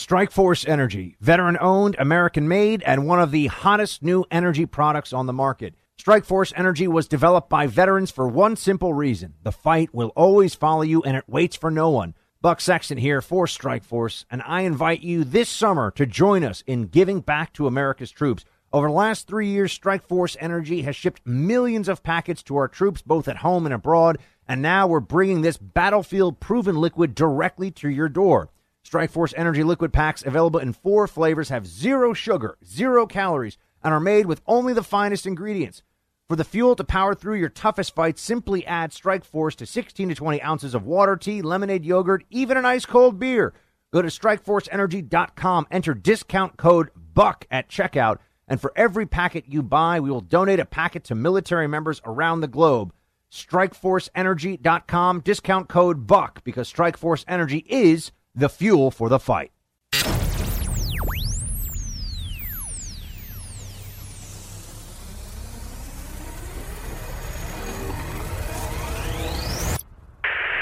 Strikeforce Energy, veteran owned, American made, and one of the hottest new energy products on the market. Strikeforce Energy was developed by veterans for one simple reason the fight will always follow you and it waits for no one. Buck Sexton here for Strikeforce, and I invite you this summer to join us in giving back to America's troops. Over the last three years, Strikeforce Energy has shipped millions of packets to our troops, both at home and abroad, and now we're bringing this battlefield proven liquid directly to your door. Strikeforce Energy liquid packs available in four flavors have zero sugar, zero calories, and are made with only the finest ingredients. For the fuel to power through your toughest fights, simply add Strikeforce to 16 to 20 ounces of water, tea, lemonade, yogurt, even an ice cold beer. Go to strikeforceenergy.com, enter discount code BUCK at checkout and for every packet you buy, we will donate a packet to military members around the globe. StrikeForceEnergy.com, discount code BUCK, because Strikeforce Energy is the fuel for the fight.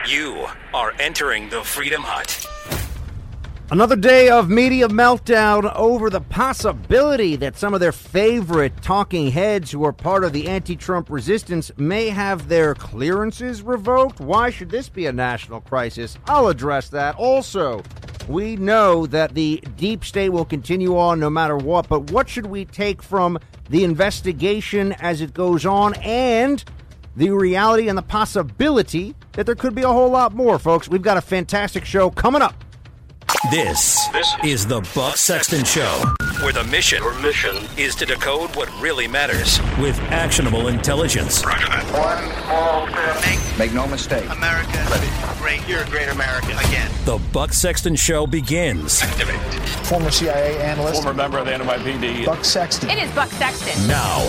You are entering the Freedom Hut. Another day of media meltdown over the possibility that some of their favorite talking heads who are part of the anti Trump resistance may have their clearances revoked. Why should this be a national crisis? I'll address that. Also, we know that the deep state will continue on no matter what, but what should we take from the investigation as it goes on and the reality and the possibility that there could be a whole lot more, folks? We've got a fantastic show coming up. This, this is the Buck Sexton Show, where the mission, mission is to decode what really matters with actionable intelligence. Roger that. One small step. Make, make no mistake. America, Ready. great. You're a great American again. The Buck Sexton Show begins. Activate. Former CIA analyst, former member of the NYPD. Buck Sexton. It is Buck Sexton. Now.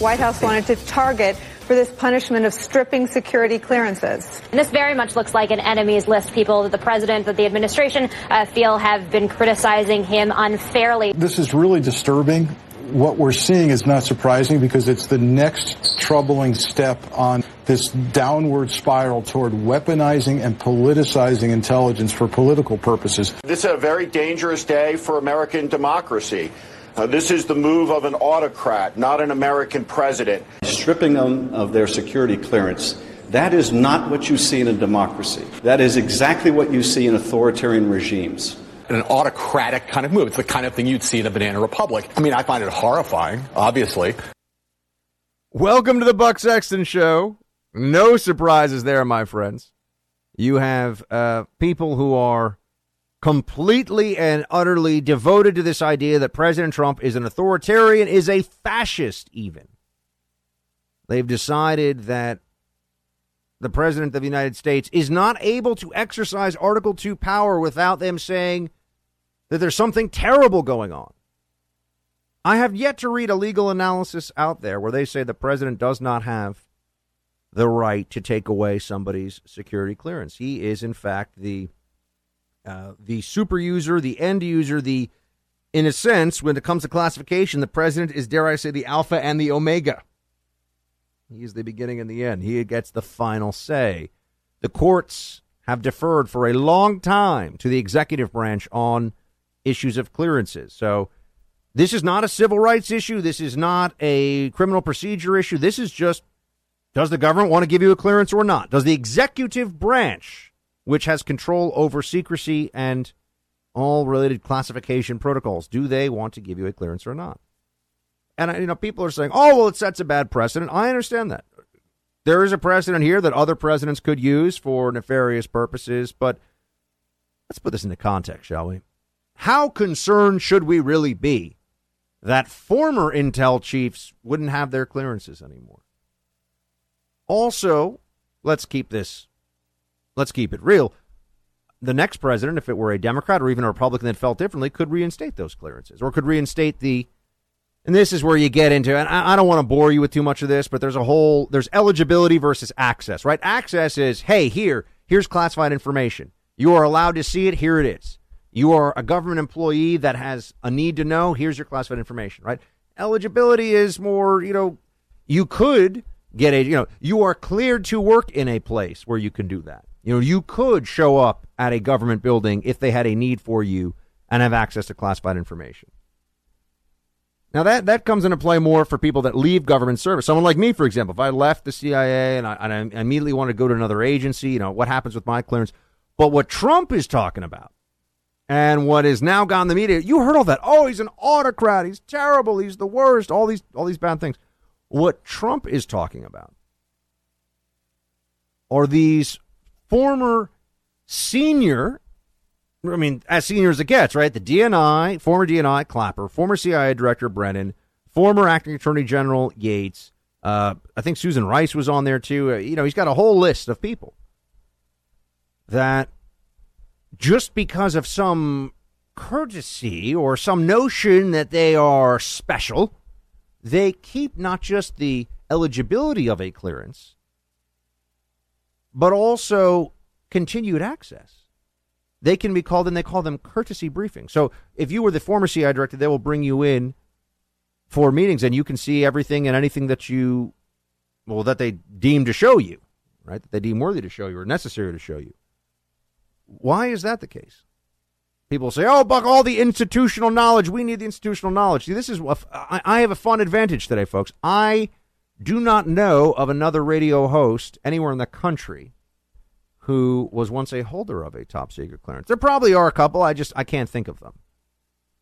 White House wanted to target for this punishment of stripping security clearances. And this very much looks like an enemies list, people that the president, that the administration uh, feel have been criticizing him unfairly. This is really disturbing. What we're seeing is not surprising because it's the next troubling step on this downward spiral toward weaponizing and politicizing intelligence for political purposes. This is a very dangerous day for American democracy. Uh, this is the move of an autocrat, not an American president. Stripping them of their security clearance, that is not what you see in a democracy. That is exactly what you see in authoritarian regimes. An autocratic kind of move. It's the kind of thing you'd see in a banana republic. I mean, I find it horrifying, obviously. Welcome to the Buck Sexton Show. No surprises there, my friends. You have uh, people who are completely and utterly devoted to this idea that President Trump is an authoritarian, is a fascist, even. They've decided that the President of the United States is not able to exercise Article 2 power without them saying that there's something terrible going on. I have yet to read a legal analysis out there where they say the president does not have the right to take away somebody's security clearance. He is, in fact, the uh, the super user, the end user, the in a sense, when it comes to classification, the president is, dare I say, the alpha and the omega. He is the beginning and the end. He gets the final say. The courts have deferred for a long time to the executive branch on issues of clearances. So this is not a civil rights issue. This is not a criminal procedure issue. This is just does the government want to give you a clearance or not? Does the executive branch which has control over secrecy and all related classification protocols. Do they want to give you a clearance or not? And you know, people are saying, "Oh, well, it sets a bad precedent." I understand that. There is a precedent here that other presidents could use for nefarious purposes, but let's put this into context, shall we? How concerned should we really be that former intel chiefs wouldn't have their clearances anymore? Also, let's keep this let's keep it real. The next president, if it were a Democrat or even a Republican that felt differently, could reinstate those clearances or could reinstate the. And this is where you get into, and I, I don't want to bore you with too much of this, but there's a whole, there's eligibility versus access, right? Access is, hey, here, here's classified information. You are allowed to see it. Here it is. You are a government employee that has a need to know. Here's your classified information, right? Eligibility is more, you know, you could get a, you know, you are cleared to work in a place where you can do that. You know, you could show up at a government building if they had a need for you and have access to classified information. Now that that comes into play more for people that leave government service. Someone like me, for example, if I left the CIA and I, and I immediately want to go to another agency, you know, what happens with my clearance? But what Trump is talking about and what is now gone the media, you heard all that. Oh, he's an autocrat. He's terrible. He's the worst. All these all these bad things. What Trump is talking about are these former senior I mean, as senior as it gets, right? The DNI, former DNI Clapper, former CIA Director Brennan, former Acting Attorney General Yates. Uh, I think Susan Rice was on there too. Uh, you know, he's got a whole list of people that just because of some courtesy or some notion that they are special, they keep not just the eligibility of a clearance, but also continued access. They can be called, and they call them courtesy briefings. So if you were the former CIA director, they will bring you in for meetings, and you can see everything and anything that you, well, that they deem to show you, right? That they deem worthy to show you or necessary to show you. Why is that the case? People say, "Oh, Buck, all the institutional knowledge. We need the institutional knowledge." See, this is I have a fun advantage today, folks. I do not know of another radio host anywhere in the country who was once a holder of a top secret clearance. There probably are a couple. I just I can't think of them.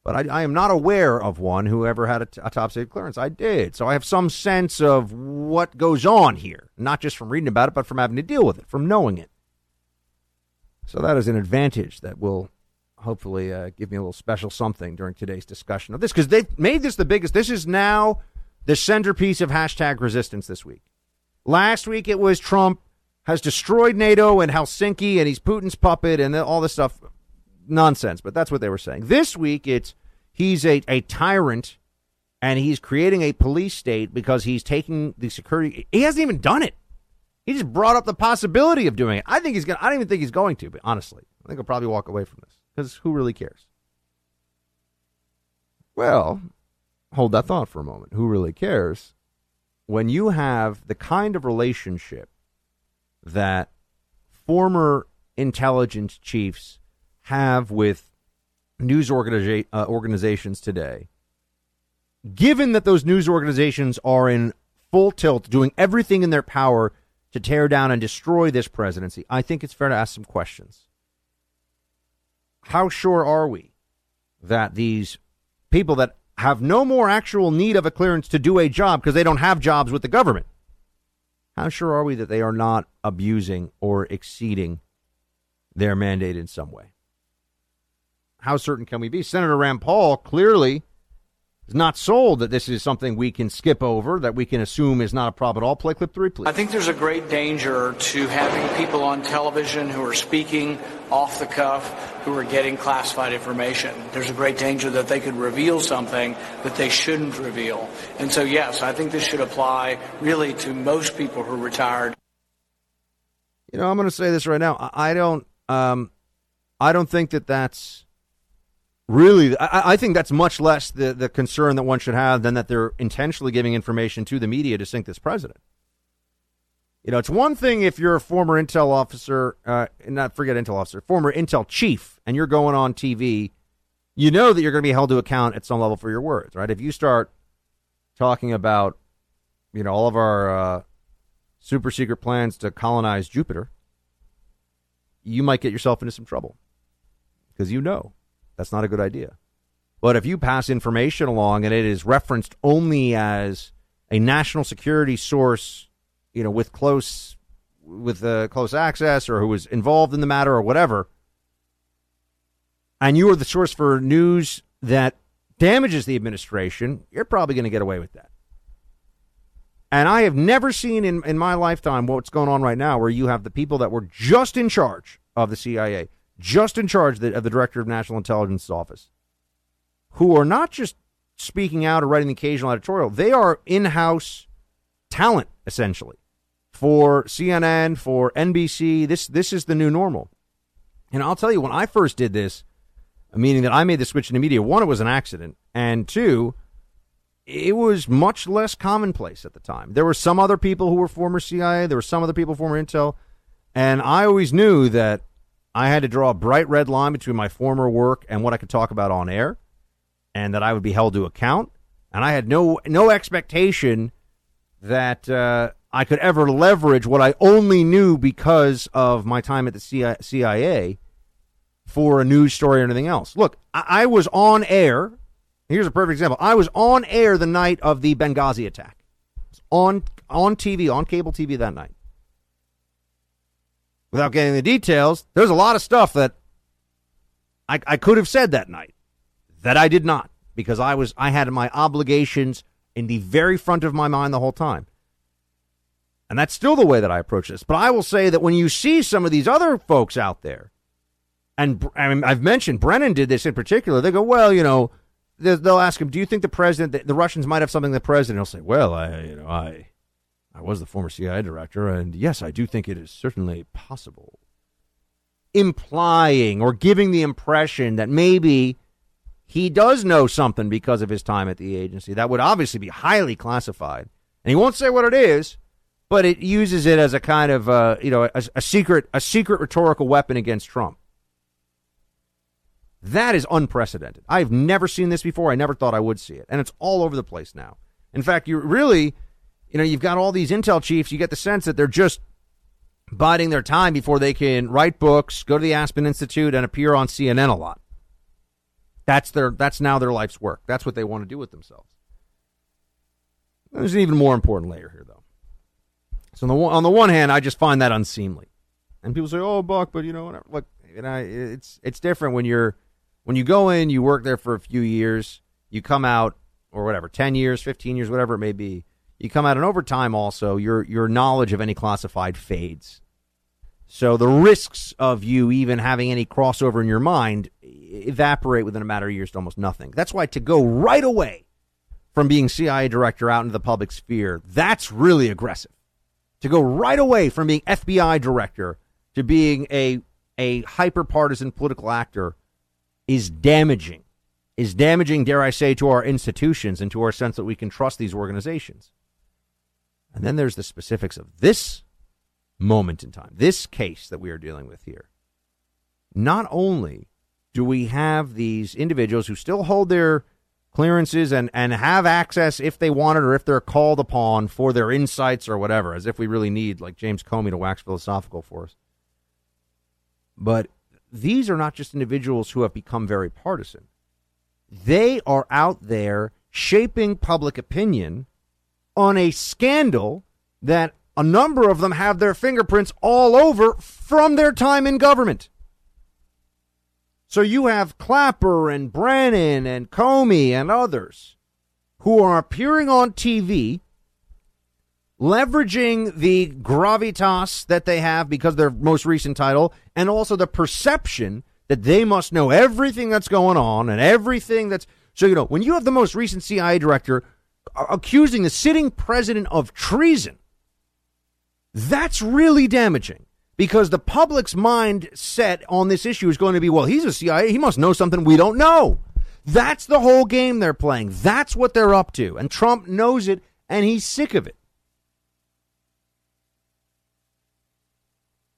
But I, I am not aware of one who ever had a, t- a top secret clearance. I did, so I have some sense of what goes on here, not just from reading about it, but from having to deal with it, from knowing it. So that is an advantage that will hopefully uh, give me a little special something during today's discussion of this because they've made this the biggest. This is now the centerpiece of hashtag resistance this week. Last week it was Trump has destroyed NATO and Helsinki and he's Putin's puppet and all this stuff. Nonsense, but that's what they were saying. This week it's he's a, a tyrant and he's creating a police state because he's taking the security. He hasn't even done it. He just brought up the possibility of doing it. I think he's going to, I don't even think he's going to, but honestly, I think he'll probably walk away from this because who really cares? Well, hold that thought for a moment. Who really cares? When you have the kind of relationship that former intelligence chiefs have with news organiza- uh, organizations today, given that those news organizations are in full tilt, doing everything in their power to tear down and destroy this presidency, I think it's fair to ask some questions. How sure are we that these people that have no more actual need of a clearance to do a job because they don't have jobs with the government how sure are we that they are not abusing or exceeding their mandate in some way? How certain can we be? Senator Rand Paul clearly is not sold that this is something we can skip over, that we can assume is not a problem at all. Play clip three, please. I think there's a great danger to having people on television who are speaking off the cuff, who are getting classified information. There's a great danger that they could reveal something that they shouldn't reveal. And so, yes, I think this should apply really to most people who are retired. You know, I'm going to say this right now. I don't, um, I don't think that that's really, I, I, think that's much less the, the concern that one should have than that they're intentionally giving information to the media to sink this president. You know, it's one thing if you're a former intel officer, uh, not forget intel officer, former intel chief, and you're going on TV, you know that you're going to be held to account at some level for your words, right? If you start talking about, you know, all of our uh, super secret plans to colonize Jupiter, you might get yourself into some trouble because you know that's not a good idea. But if you pass information along and it is referenced only as a national security source, you know, with close with uh, close access or who was involved in the matter or whatever, and you are the source for news that damages the administration, you're probably going to get away with that. And I have never seen in, in my lifetime what's going on right now, where you have the people that were just in charge of the CIA just in charge of the, Director of National Intelligence Office, who are not just speaking out or writing the occasional editorial, they are in house talent, essentially, for CNN, for NBC. This, this is the new normal. And I'll tell you, when I first did this, meaning that I made the switch into media, one, it was an accident, and two, it was much less commonplace at the time. There were some other people who were former CIA, there were some other people former Intel And I always knew that I had to draw a bright red line between my former work and what I could talk about on air, and that I would be held to account. And I had no no expectation that uh, I could ever leverage what I only knew because of my time at the CIA for a news story or anything else. Look, I, I was on air. Here's a perfect example. I was on air the night of the Benghazi attack. On on TV, on cable TV that night without getting the details, there's a lot of stuff that I, I could have said that night that I did not because I was I had my obligations in the very front of my mind the whole time. And that's still the way that I approach this. But I will say that when you see some of these other folks out there, and I mean, I've mentioned Brennan did this in particular, they go, well, you know, they'll ask him, do you think the president, the Russians might have something the president? He'll say, well, I, you know, I, I was the former CIA director, and yes, I do think it is certainly possible. Implying or giving the impression that maybe he does know something because of his time at the agency. That would obviously be highly classified. And he won't say what it is, but it uses it as a kind of, uh, you know, a, a secret, a secret rhetorical weapon against Trump. That is unprecedented. I've never seen this before. I never thought I would see it. And it's all over the place now. In fact, you really you know, you've got all these intel chiefs. You get the sense that they're just biding their time before they can write books, go to the Aspen Institute, and appear on CNN a lot. That's their. That's now their life's work. That's what they want to do with themselves. There's an even more important layer here, though. So on the, on the one hand, I just find that unseemly, and people say, "Oh, Buck," but you know, whatever. Look, you know, it's it's different when you're when you go in, you work there for a few years, you come out or whatever, ten years, fifteen years, whatever it may be you come out in overtime also your your knowledge of any classified fades. So the risks of you even having any crossover in your mind evaporate within a matter of years to almost nothing. That's why to go right away from being CIA director out into the public sphere, that's really aggressive. To go right away from being FBI director to being a a hyper partisan political actor is damaging. Is damaging, dare I say, to our institutions and to our sense that we can trust these organizations. And then there's the specifics of this moment in time, this case that we are dealing with here. Not only do we have these individuals who still hold their clearances and, and have access if they want it or if they're called upon for their insights or whatever, as if we really need, like James Comey, to wax philosophical for us. But these are not just individuals who have become very partisan. They are out there shaping public opinion on a scandal that a number of them have their fingerprints all over from their time in government. So you have Clapper and Brennan and Comey and others who are appearing on TV, leveraging the gravitas that they have because their most recent title, and also the perception that they must know everything that's going on and everything that's. So, you know, when you have the most recent CIA director Uh, accusing the sitting president of treason, that's really damaging because the public's mindset on this issue is going to be, well, he's a CIA. He must know something we don't know. That's the whole game they're playing. That's what they're up to. And Trump knows it and he's sick of it.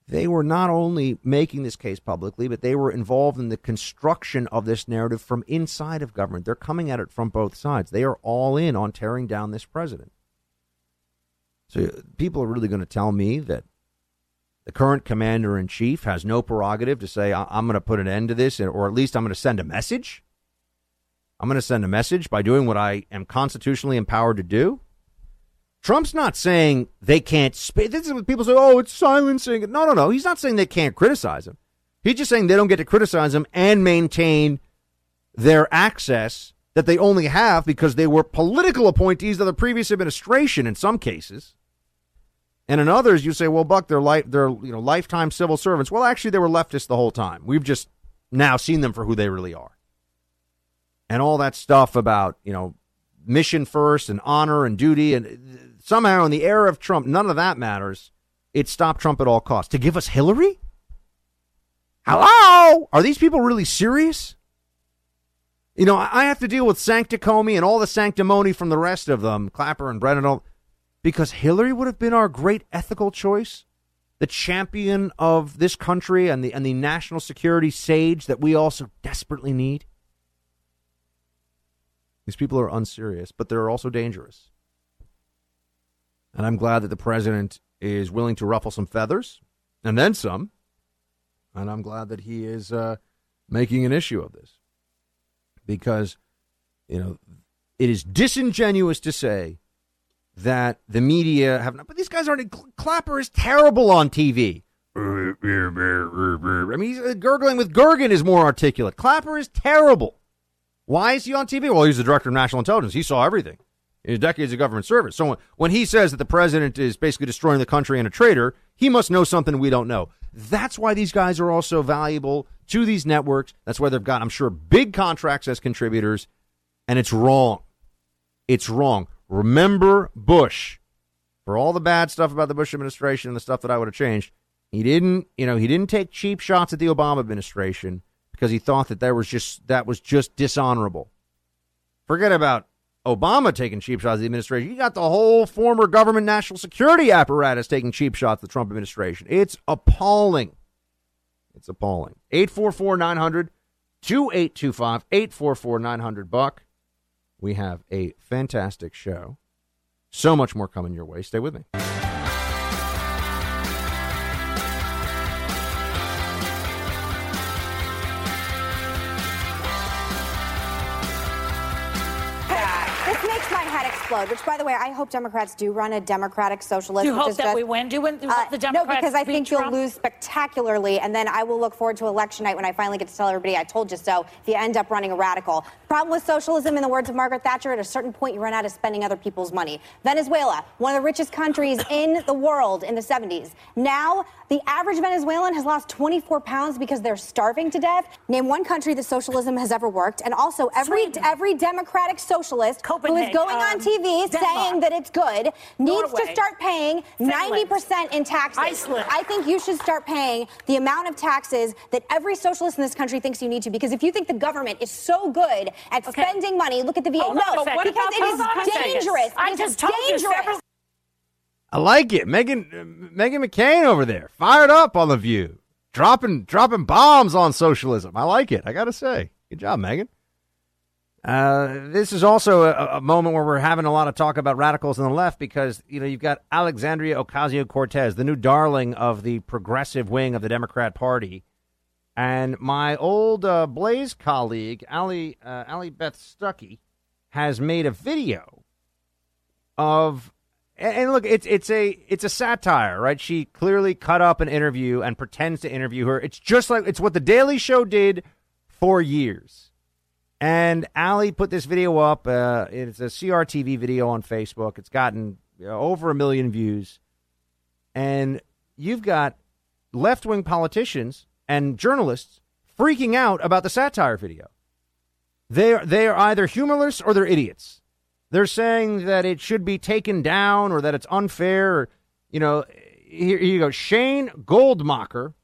They were not only making this case publicly, but they were involved in the construction of this narrative from inside of government. They're coming at it from both sides. They are all in on tearing down this president. So people are really going to tell me that the current commander in chief has no prerogative to say, I'm going to put an end to this, or at least I'm going to send a message. I'm going to send a message by doing what I am constitutionally empowered to do. Trump's not saying they can't speak. This is what people say, oh, it's silencing. No, no, no. He's not saying they can't criticize him. He's just saying they don't get to criticize him and maintain their access that they only have because they were political appointees of the previous administration in some cases. And in others, you say, well, Buck, they're, li- they're you know, lifetime civil servants. Well, actually, they were leftists the whole time. We've just now seen them for who they really are. And all that stuff about, you know, mission first and honor and duty and somehow in the era of Trump, none of that matters. It stopped Trump at all costs. To give us Hillary? Hello? Are these people really serious? You know, I have to deal with Sancticomey and all the sanctimony from the rest of them, Clapper and Brennan, all, because Hillary would have been our great ethical choice. the champion of this country and the and the national security sage that we also desperately need? These people are unserious, but they're also dangerous. And I'm glad that the president is willing to ruffle some feathers and then some. And I'm glad that he is uh, making an issue of this because, you know, it is disingenuous to say that the media have not. But these guys aren't. Clapper is terrible on TV. I mean, he's uh, gurgling with Gergen is more articulate. Clapper is terrible. Why is he on TV? Well, he's the director of national intelligence. He saw everything in decades of government service. So when he says that the president is basically destroying the country and a traitor, he must know something we don't know. That's why these guys are also valuable to these networks. That's why they've got, I'm sure, big contracts as contributors. And it's wrong. It's wrong. Remember Bush. For all the bad stuff about the Bush administration and the stuff that I would have changed, he didn't, you know, he didn't take cheap shots at the Obama administration because he thought that there was just that was just dishonorable. Forget about Obama taking cheap shots at the administration. You got the whole former government national security apparatus taking cheap shots at the Trump administration. It's appalling. It's appalling. 844 900 2825 844 900 buck. We have a fantastic show. So much more coming your way. Stay with me. Which, by the way, I hope Democrats do run a Democratic socialist. Do you hope that just, we win? Do you win? Uh, the Democrats no, because I think you'll lose spectacularly, and then I will look forward to election night when I finally get to tell everybody I told you so. If you end up running a radical, problem with socialism, in the words of Margaret Thatcher, at a certain point you run out of spending other people's money. Venezuela, one of the richest countries in the world in the 70s. Now the average Venezuelan has lost 24 pounds because they're starving to death. Name one country that socialism has ever worked, and also every Sweden. every democratic socialist who is Copenhagen, going on um, TV Denmark. saying that it's good needs to start paying Finland. 90% in taxes. Iceland. I think you should start paying the amount of taxes that every socialist in this country thinks you need to. Because if you think the government is so good at Okay. spending money, look at the VA. Hold no, on because it Hold on a is second. dangerous. I It is just told you dangerous. several- I like it. Meghan Meghan McCain over there, fired up on the view. Dropping dropping bombs on socialism. I like it. I got to say. Good job, Meghan. Uh, this is also a, a moment where we're having a lot of talk about radicals on the left because you know you've got Alexandria Ocasio Cortez, the new darling of the progressive wing of the Democrat Party, and my old uh, Blaze colleague Allie uh, Allie Beth Stuckey has made a video of and, and look, it's it's a it's a satire, right? She clearly cut up an interview and pretends to interview her. It's just like it's what the Daily Show did for years. And Allie put this video up. Uh, it's a CRTV video on Facebook. It's gotten you know, over a million views, and you've got left wing politicians and journalists freaking out about the satire video. They are they are either humorless or they're idiots. They're saying that it should be taken down or that it's unfair. Or, you know, here, here you go. Shane Goldmacher.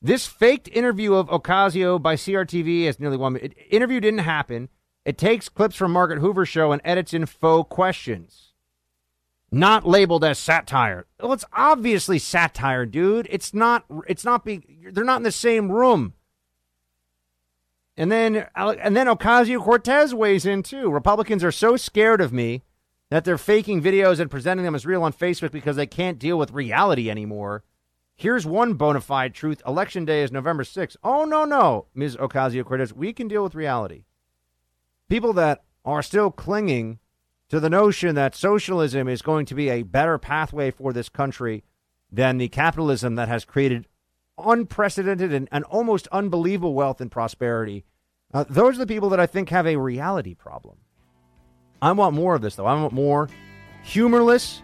This faked interview of Ocasio by CRTV has nearly one minute. Interview didn't happen. It takes clips from Margaret Hoover's show and edits in faux questions. Not labeled as satire. Well, it's obviously satire, dude. It's not. It's not being. They're not in the same room. And then and then Ocasio Cortez weighs in too. Republicans are so scared of me that they're faking videos and presenting them as real on Facebook because they can't deal with reality anymore. Here's one bona fide truth. Election day is November 6th. Oh, no, no, Ms. Ocasio Cortez. We can deal with reality. People that are still clinging to the notion that socialism is going to be a better pathway for this country than the capitalism that has created unprecedented and, and almost unbelievable wealth and prosperity. Uh, those are the people that I think have a reality problem. I want more of this, though. I want more humorless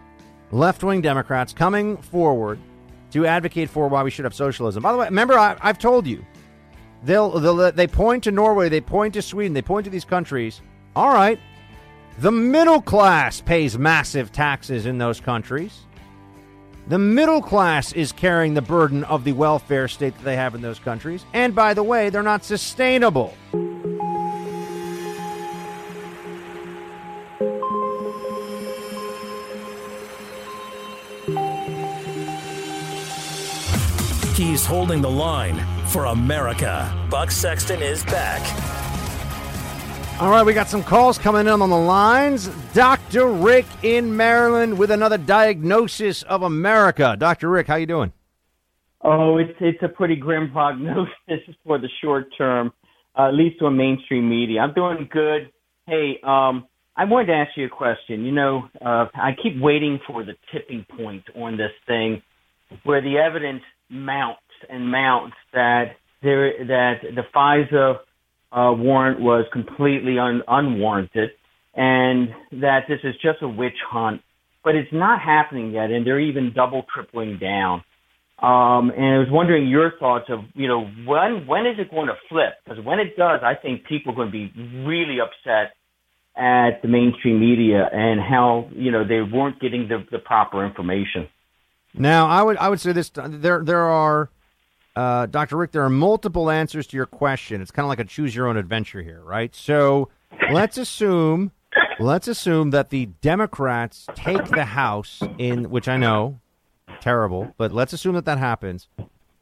left wing Democrats coming forward to advocate for why we should have socialism. By the way, remember, I, I've told you, they'll, they'll, they point to Norway, they point to Sweden, they point to these countries. All right, the middle class pays massive taxes in those countries. The middle class is carrying the burden of the welfare state that they have in those countries. And by the way, they're not sustainable. Voice holding the line for America. Buck Sexton is back. All right, we got some calls coming in on the lines. Dr. Rick in Maryland with another diagnosis of America. Dr. Rick, how you doing? Oh, it's it's a pretty grim prognosis for the short term, uh, at least on mainstream media. I'm doing good. Hey, um, I wanted to ask you a question. You know, uh, I keep waiting for the tipping point on this thing, where the evidence mounts and mounts that there that the FISA uh, warrant was completely un- unwarranted, and that this is just a witch hunt. But it's not happening yet, and they're even double tripling down. Um, and I was wondering your thoughts of, you know, when when is it going to flip? Because when it does, I think people are going to be really upset at the mainstream media and how you know they weren't getting the, the proper information. Now, I would I would say this: there there are, uh, Dr. Rick, there are multiple answers to your question. It's kind of like a choose your own adventure here, right? So let's assume let's assume that the Democrats take the House in, which I know terrible, but let's assume that that happens.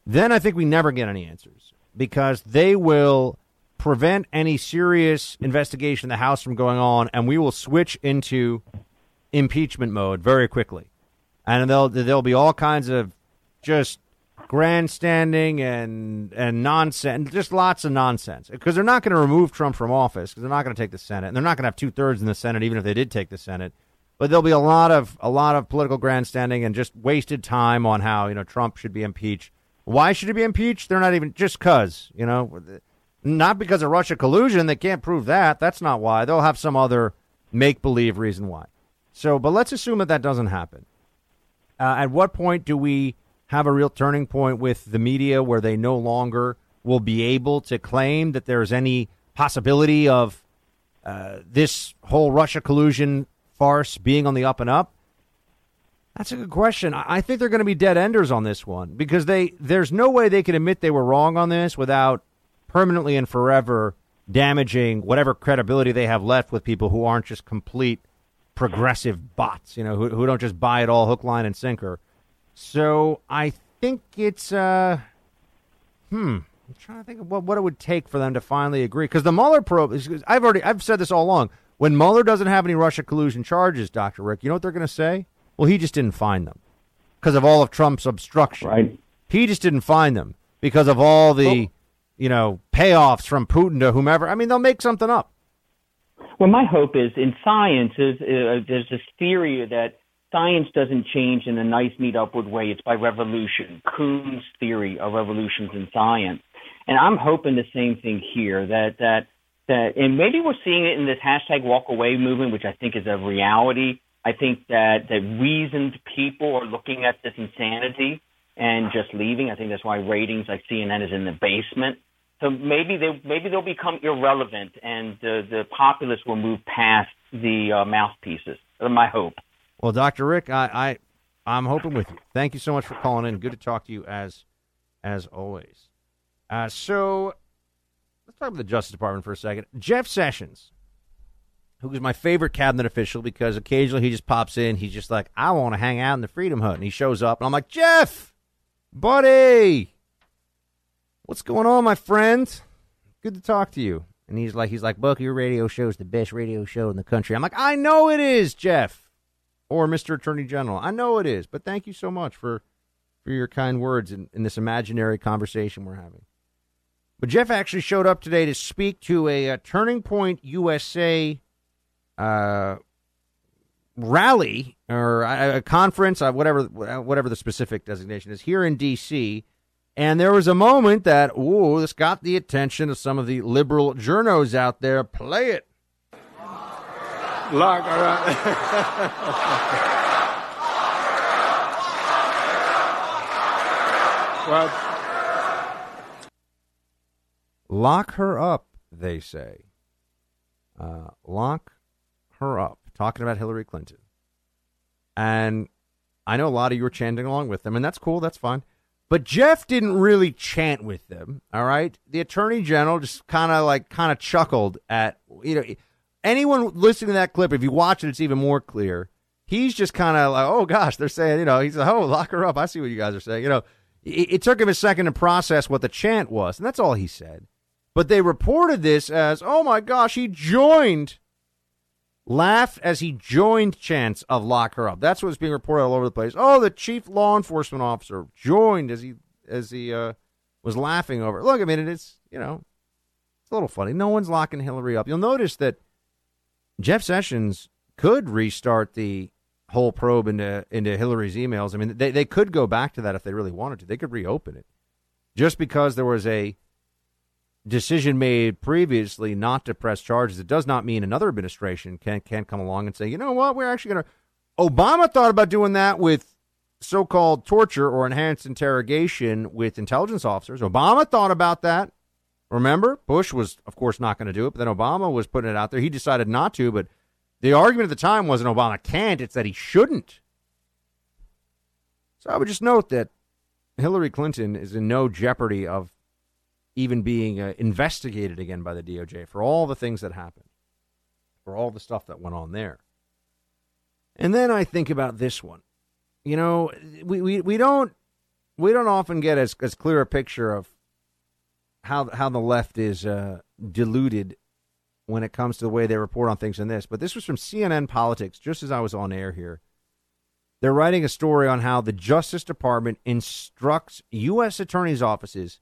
Then I think we never get any answers because they will prevent any serious investigation in the House from going on, and we will switch into impeachment mode very quickly. And there'll there'll be all kinds of just grandstanding and and nonsense, just lots of nonsense. Because they're not going to remove Trump from office because they're not going to take the Senate, and they're not going to have two thirds in the Senate, even if they did take the Senate. But there'll be a lot of a lot of political grandstanding and just wasted time on how you know Trump should be impeached. Why should he be impeached? They're not even just cause you know, not because of Russia collusion. They can't prove that. That's not why. They'll have some other make believe reason why. So, but let's assume that that doesn't happen. Uh, at what point do we have a real turning point with the media where they no longer will be able to claim that there's any possibility of uh, this whole Russia collusion farce being on the up and up? That's a good question. I think they're going to be dead enders on this one because they there's no way they can admit they were wrong on this without permanently and forever damaging whatever credibility they have left with people who aren't just complete progressive bots, you know, who, who don't just buy it all hook, line, and sinker. So I think it's, uh, hmm, I'm trying to think of what, what it would take for them to finally agree. Because the Mueller probe, I've already, I've said this all along. When Mueller doesn't have any Russia collusion charges, Dr. Rick, you know what they're going to say? Well, he just didn't find them because of all of Trump's obstruction. Right. He just didn't find them because of all the, well, you know, payoffs from Putin to whomever. I mean, they'll make something up. Well, my hope is in science is uh, there's this theory that science doesn't change in a nice, neat, upward way. It's by revolution. Kuhn's theory of revolutions in science, and I'm hoping the same thing here. That that that, and maybe we're seeing it in this hashtag Walk Away movement, which I think is a reality. I think that that reasoned people are looking at this insanity and just leaving. I think that's why ratings like CNN is in the basement. So maybe they maybe they'll become irrelevant, and the the populace will move past the uh, mouthpieces. That's my hope. Well, Dr. Rick, I, I I'm hoping with you. Thank you so much for calling in. Good to talk to you as as always. Uh, so let's talk about the Justice Department for a second. Jeff Sessions, who is my favorite cabinet official because occasionally he just pops in. He's just like, I want to hang out in the Freedom Hut, and he shows up, and I'm like, Jeff, buddy, what's going on, my friend? Good to talk to you. And he's like, he's like, Buck, your radio show is the best radio show in the country. I'm like, I know it is, Jeff, or Mr. Attorney General. I know it is, but thank you so much for for your kind words in, in this imaginary conversation we're having. But Jeff actually showed up today to speak to a, a Turning Point USA uh, rally or a, a conference, uh, whatever whatever the specific designation is, here in D.C. And there was a moment that, ooh, this got the attention of some of the liberal journos out there. Play it. Lock, right. well, lock her up, they say. Uh, lock her up. Talking about Hillary Clinton. And I know a lot of you are chanting along with them, and that's cool. That's fine. But Jeff didn't really chant with them. All right. The attorney general just kind of like kind of chuckled at, you know, anyone listening to that clip, if you watch it, it's even more clear. He's just kind of like, oh gosh, they're saying, you know, he's like, oh, lock her up. I see what you guys are saying. You know, It, it took him a second to process what the chant was, and that's all he said. But they reported this as, oh my gosh, he joined, laughed as he joined chants of lock her up. That's what's being reported all over the place. Oh, the chief law enforcement officer joined as he as he uh, was laughing over. it. Look, I mean, it's you know, it's a little funny. No one's locking Hillary up. You'll notice that Jeff Sessions could restart the whole probe into into Hillary's emails. I mean, they they could go back to that if they really wanted to. They could reopen it. Just because there was a decision made previously not to press charges, it does not mean another administration can can come along and say, you know what, we're actually going to. Obama thought about doing that with so-called torture or enhanced interrogation with intelligence officers. Obama thought about that. Remember, Bush was, of course, not going to do it, but then Obama was putting it out there. He decided not to, but the argument at the time wasn't Obama can't; it's that he shouldn't. So I would just note that Hillary Clinton is in no jeopardy of even being uh, investigated again by the DOJ for all the things that happened, for all the stuff that went on there. And then I think about this one. You know, we, we, we don't we don't often get as, as clear a picture of how how the left is uh, deluded when it comes to the way they report on things in this. But this was from CNN Politics, just as I was on air here. They're writing a story on how the Justice Department instructs U.S. attorneys' offices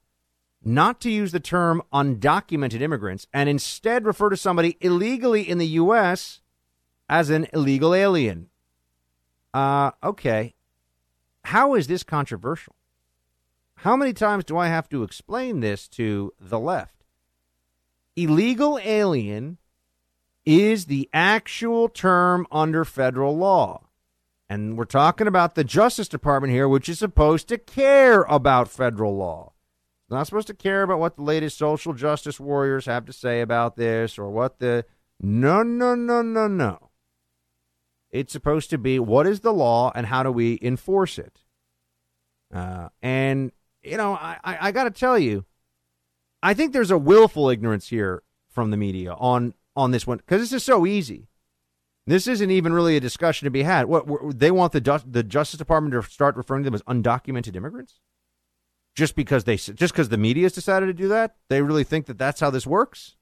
not to use the term undocumented immigrants and instead refer to somebody illegally in the U.S. as an illegal alien. Uh, okay. How is this controversial? How many times do I have to explain this to the left? Illegal alien is the actual term under federal law. And we're talking about the Justice Department here, which is supposed to care about federal law not supposed to care about what the latest social justice warriors have to say about this or what the. No, no, no, no, no. It's supposed to be what is the law and how do we enforce it? Uh, and, you know, I, I, I got to tell you, I think there's a willful ignorance here from the media on, on this one because this is so easy. This isn't even really a discussion to be had. What they want the the Justice Department to start referring to them as undocumented immigrants? Just because they just because the media has decided to do that? They really think that that's how this works?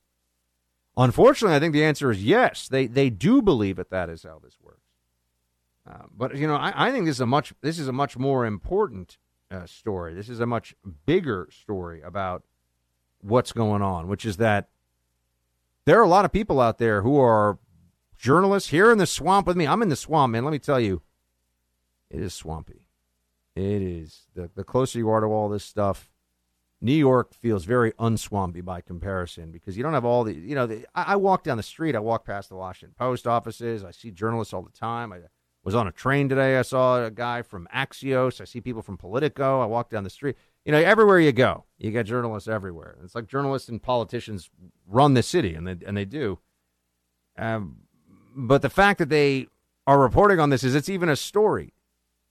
Unfortunately, I think the answer is yes. They they do believe that that is how this works. Uh, but you know, I, I, think this is a much this is a much more important uh, story. This is a much bigger story about what's going on, which is that there are a lot of people out there who are journalists here in the swamp with me. I'm in the swamp, man. Let me tell you, it is swampy. It is the the closer you are to all this stuff. New York feels very unswampy by comparison because you don't have all the you know. The, I, I, walk down the street. I walk past the Washington Post offices. I see journalists all the time. I was on a train today. I saw a guy from Axios. I see people from Politico. I walk down the street. You know, everywhere you go, you get journalists everywhere. It's like journalists and politicians run the city, and they and they do. Um, but the fact that they are reporting on this is it's even a story.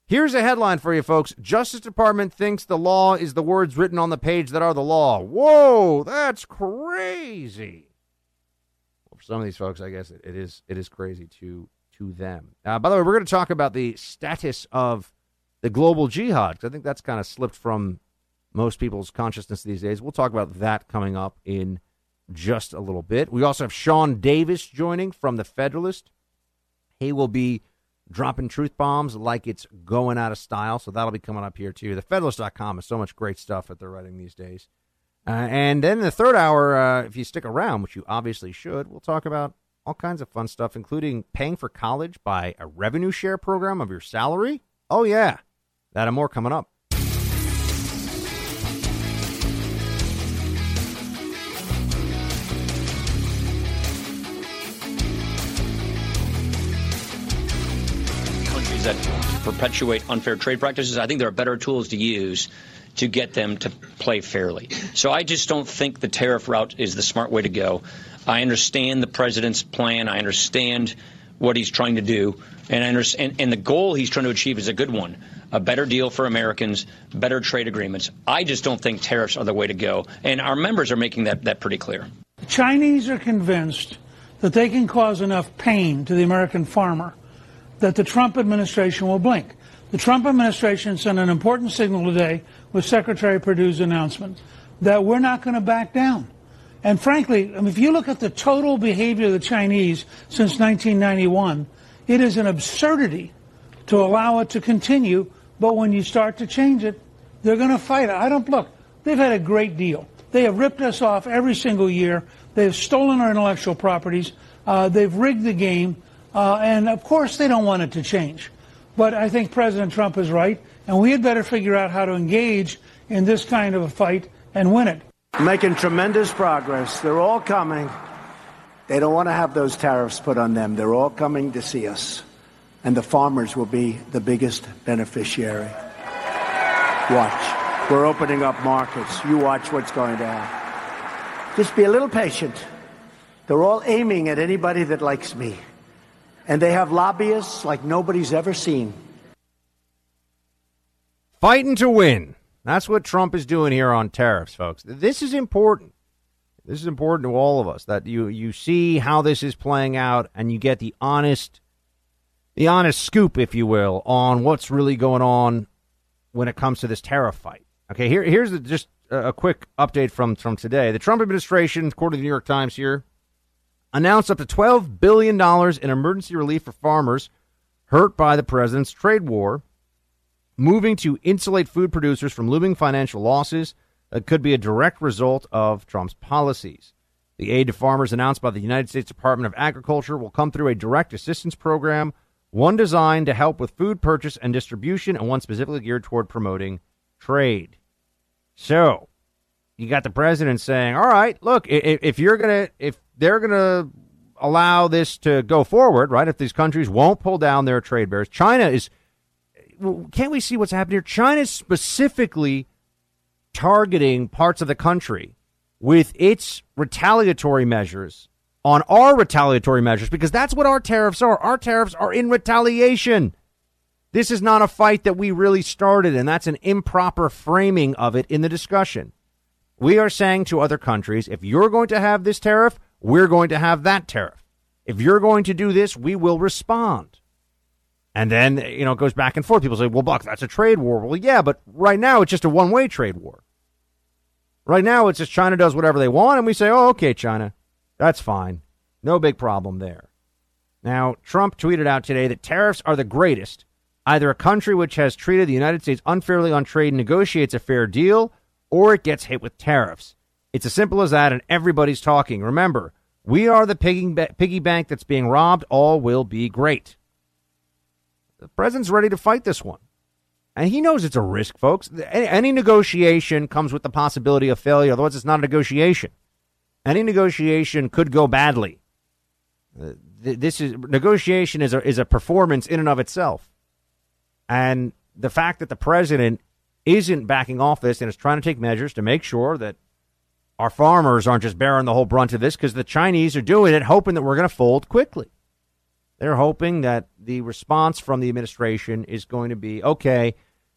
Here's a headline for you folks. Justice Department thinks the law is the words written on the page that are the law. Whoa, that's crazy. Well, for some of these folks, I guess it, it is it is crazy to to them. Uh, by the way, we're going to talk about the status of the global jihad because I think that's kind of slipped from most people's consciousness these days. We'll talk about that coming up in just a little bit. We also have Sean Davis joining from the Federalist. He will be dropping truth bombs like it's going out of style. So that'll be coming up here too. TheFederalist.com is so much great stuff that they're writing these days. Uh, and then the third hour, uh, if you stick around, which you obviously should, we'll talk about all kinds of fun stuff, including paying for college by a revenue share program of your salary. Oh, yeah. That and more coming up. That perpetuate unfair trade practices. I think there are better tools to use to get them to play fairly. So I just don't think the tariff route is the smart way to go. I understand the president's plan. I understand what he's trying to do, and I understand, and, the goal he's trying to achieve is a good one: a better deal for Americans, better trade agreements. I just don't think tariffs are the way to go, and our members are making that that pretty clear. Chinese are convinced that they can cause enough pain to the American farmer that the Trump administration will blink. The Trump administration sent an important signal today with Secretary Perdue's announcement that we're not going to back down. And frankly, I mean, if you look at the total behavior of the Chinese since 1991, it is an absurdity to allow it to continue. But when you start to change it, they're going to fight it. I don't look. They've had a great deal. They have ripped us off every single year. They have stolen our intellectual properties. Uh, they've rigged the game. Uh, and of course, they don't want it to change. But I think President Trump is right, and we had better figure out how to engage in this kind of a fight and win it. Making tremendous progress. They're all coming. They don't want to have those tariffs put on them. They're all coming to see us. And the farmers will be the biggest beneficiary. Watch. We're opening up markets. You watch what's going to happen. Just be a little patient. They're all aiming at anybody that likes me. And they have lobbyists like nobody's ever seen. Fighting to win. That's what Trump is doing here on tariffs, folks. This is important. This is important to all of us that you you see how this is playing out and you get the honest the honest scoop, if you will, on what's really going on when it comes to this tariff fight. Okay, here here's the, just a quick update from from today. The Trump administration, according to the New York Times here, announced up to $12 billion in emergency relief for farmers hurt by the president's trade war, moving to insulate food producers from looming financial losses that could be a direct result of Trump's policies. The aid to farmers announced by the United States Department of Agriculture will come through a direct assistance program, one designed to help with food purchase and distribution, and one specifically geared toward promoting trade. So, you got the president saying, "All right, look, if, if you're gonna, if they're gonna allow this to go forward, right? If these countries won't pull down their trade barriers, China is. Can't we see what's happening here? China is specifically targeting parts of the country with its retaliatory measures on our retaliatory measures because that's what our tariffs are. Our tariffs are in retaliation. This is not a fight that we really started, and that's an improper framing of it in the discussion. We are saying to other countries, if you're going to have this tariff, we're going to have that tariff. If you're going to do this, we will respond. And then, you know, it goes back and forth. People say, well, Buck, that's a trade war. Well, yeah, but right now it's just a one way trade war. Right now it's just China does whatever they want, and we say, oh, okay, China, that's fine. No big problem there. Now, Trump tweeted out today that tariffs are the greatest. Either a country which has treated the United States unfairly on trade negotiates a fair deal, or it gets hit with tariffs. It's as simple as that, and everybody's talking. Remember, we are the piggy, bank that's being robbed. All will be great. The president's ready to fight this one. And he knows it's a risk, folks. Any negotiation comes with the possibility of failure. Otherwise, it's not a negotiation. Any negotiation could go badly. Uh, this is negotiation is a, is a performance in and of itself. And the fact that the president isn't backing off this and is trying to take measures to make sure that our farmers aren't just bearing the whole brunt of this because the Chinese are doing it, hoping that we're going to fold quickly. They're hoping that the response from the administration is going to be okay.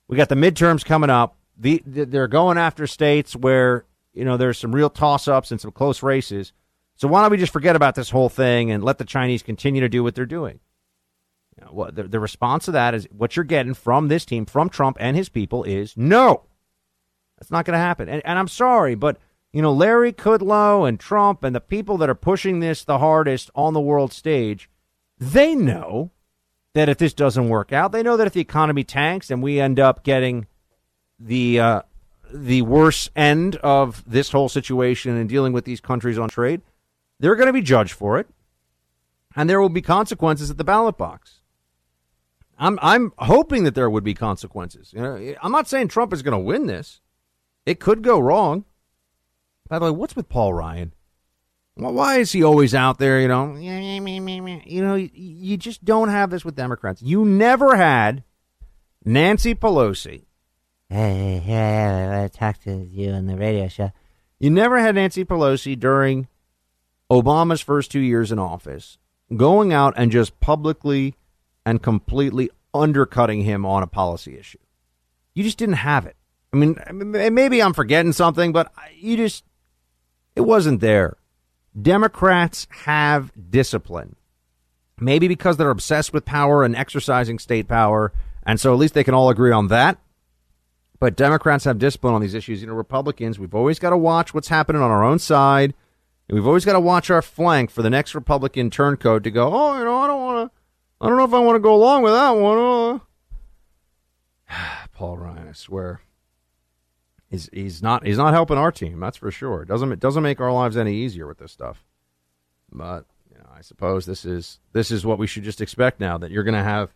We got the midterms coming up. The, they're going after states where you know there's some real toss-ups and some close races. So why don't we just forget about this whole thing and let the Chinese continue to do what they're doing? What the, the response to that is what you're getting from this team, from Trump and his people, is no. That's not going to happen. And, and I'm sorry, but you know, Larry Kudlow and Trump and the people that are pushing this the hardest on the world stage, they know that if this doesn't work out, they know that if the economy tanks and we end up getting the uh, the worst end of this whole situation and dealing with these countries on trade, they're going to be judged for it, and there will be consequences at the ballot box. I'm I'm hoping that there would be consequences. You know, I'm not saying Trump is going to win this. It could go wrong. By the way, what's with Paul Ryan? Why is he always out there? You know, you know, you just don't have this with Democrats. You never had Nancy Pelosi. Hey, hey, I talked to you on the radio show. You never had Nancy Pelosi during Obama's first two years in office going out and just publicly and completely undercutting him on a policy issue. You just didn't have it. I mean, maybe I'm forgetting something, but you just it wasn't there. Democrats have discipline. Maybe because they're obsessed with power and exercising state power And so at least they can all agree on that. But Democrats have discipline on these issues. You know, Republicans, we've always got to watch what's happening on our own side. And we've always got to watch our flank for the next Republican turncoat to go, oh, you know, I don't want to, I don't know if I want to go along with that one. Oh. Paul Ryan, I swear. He's, he's not he's not helping our team, that's for sure. It doesn't it doesn't make our lives any easier with this stuff. But you know, I suppose this is this is what we should just expect now that you're going to have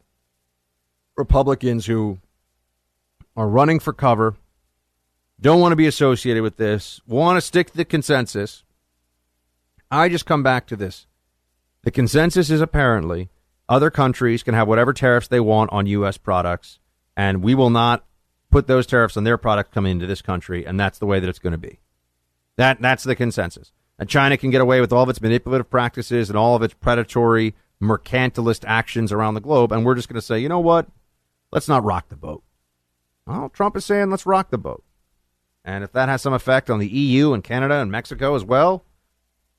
Republicans who are running for cover, don't want to be associated with this, want to stick to the consensus. I just come back to this. The consensus is apparently other countries can have whatever tariffs they want on U.S. products, and we will not put those tariffs on their products coming into this country, and that's the way that it's going to be. That that's the consensus. And China can get away with all of its manipulative practices and all of its predatory mercantilist actions around the globe, and we're just going to say, you know what? Let's not rock the boat. Well, Trump is saying let's rock the boat. And if that has some effect on the EU and Canada and Mexico as well,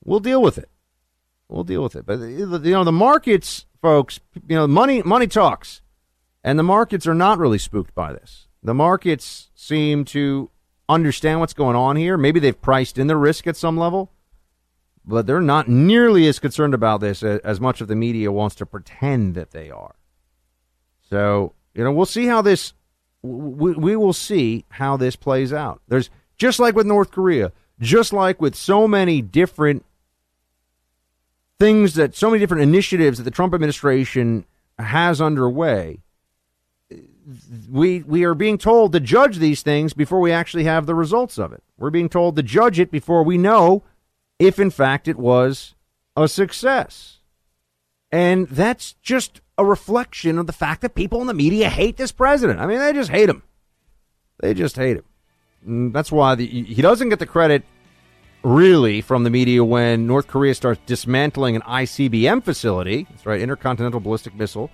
we'll deal with it. We'll deal with it. But you know, the markets, folks, you know, money money talks. And the markets are not really spooked by this. The markets seem to understand what's going on here. Maybe they've priced in the risk at some level, but they're not nearly as concerned about this as much of the media wants to pretend that they are. So, you know, we'll see how this we, we will see how this plays out. There's just like with North Korea, just like with so many different things that so many different initiatives that the Trump administration has underway. We we are being told to judge these things before we actually have the results of it. We're being told to judge it before we know if in fact it was a success. And that's just a reflection of the fact that people in the media hate this president. I mean, they just hate him. They just hate him. And that's why the, he doesn't get the credit really from the media when North Korea starts dismantling an ICBM facility. That's right, intercontinental ballistic missile.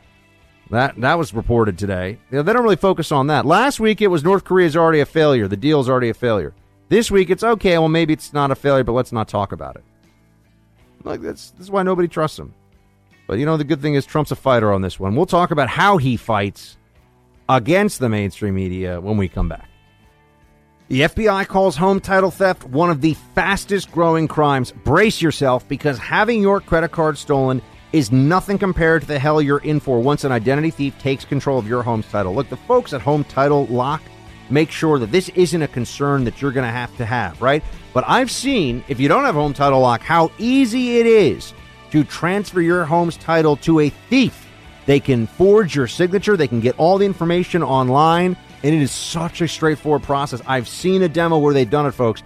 That that was reported today. You know, they don't really focus on that. Last week it was North Korea is already a failure. The deal is already a failure. This week it's okay. Well, maybe it's not a failure, but let's not talk about it. Like that's this is why nobody trusts him. But you know, the good thing is Trump's a fighter on this one. We'll talk about how he fights against the mainstream media when we come back. The FBI calls home title theft one of the fastest growing crimes. Brace yourself because having your credit card stolen is nothing compared to the hell you're in for once an identity thief takes control of your home's title. Look, the folks at Home Title Lock make sure that this isn't a concern that you're going to have to have, right? But I've seen, if you don't have Home Title Lock, how easy it is to transfer your home's title to a thief. They can forge your signature, they can get all the information online, and it is such a straightforward process. I've seen a demo where they've done it, folks.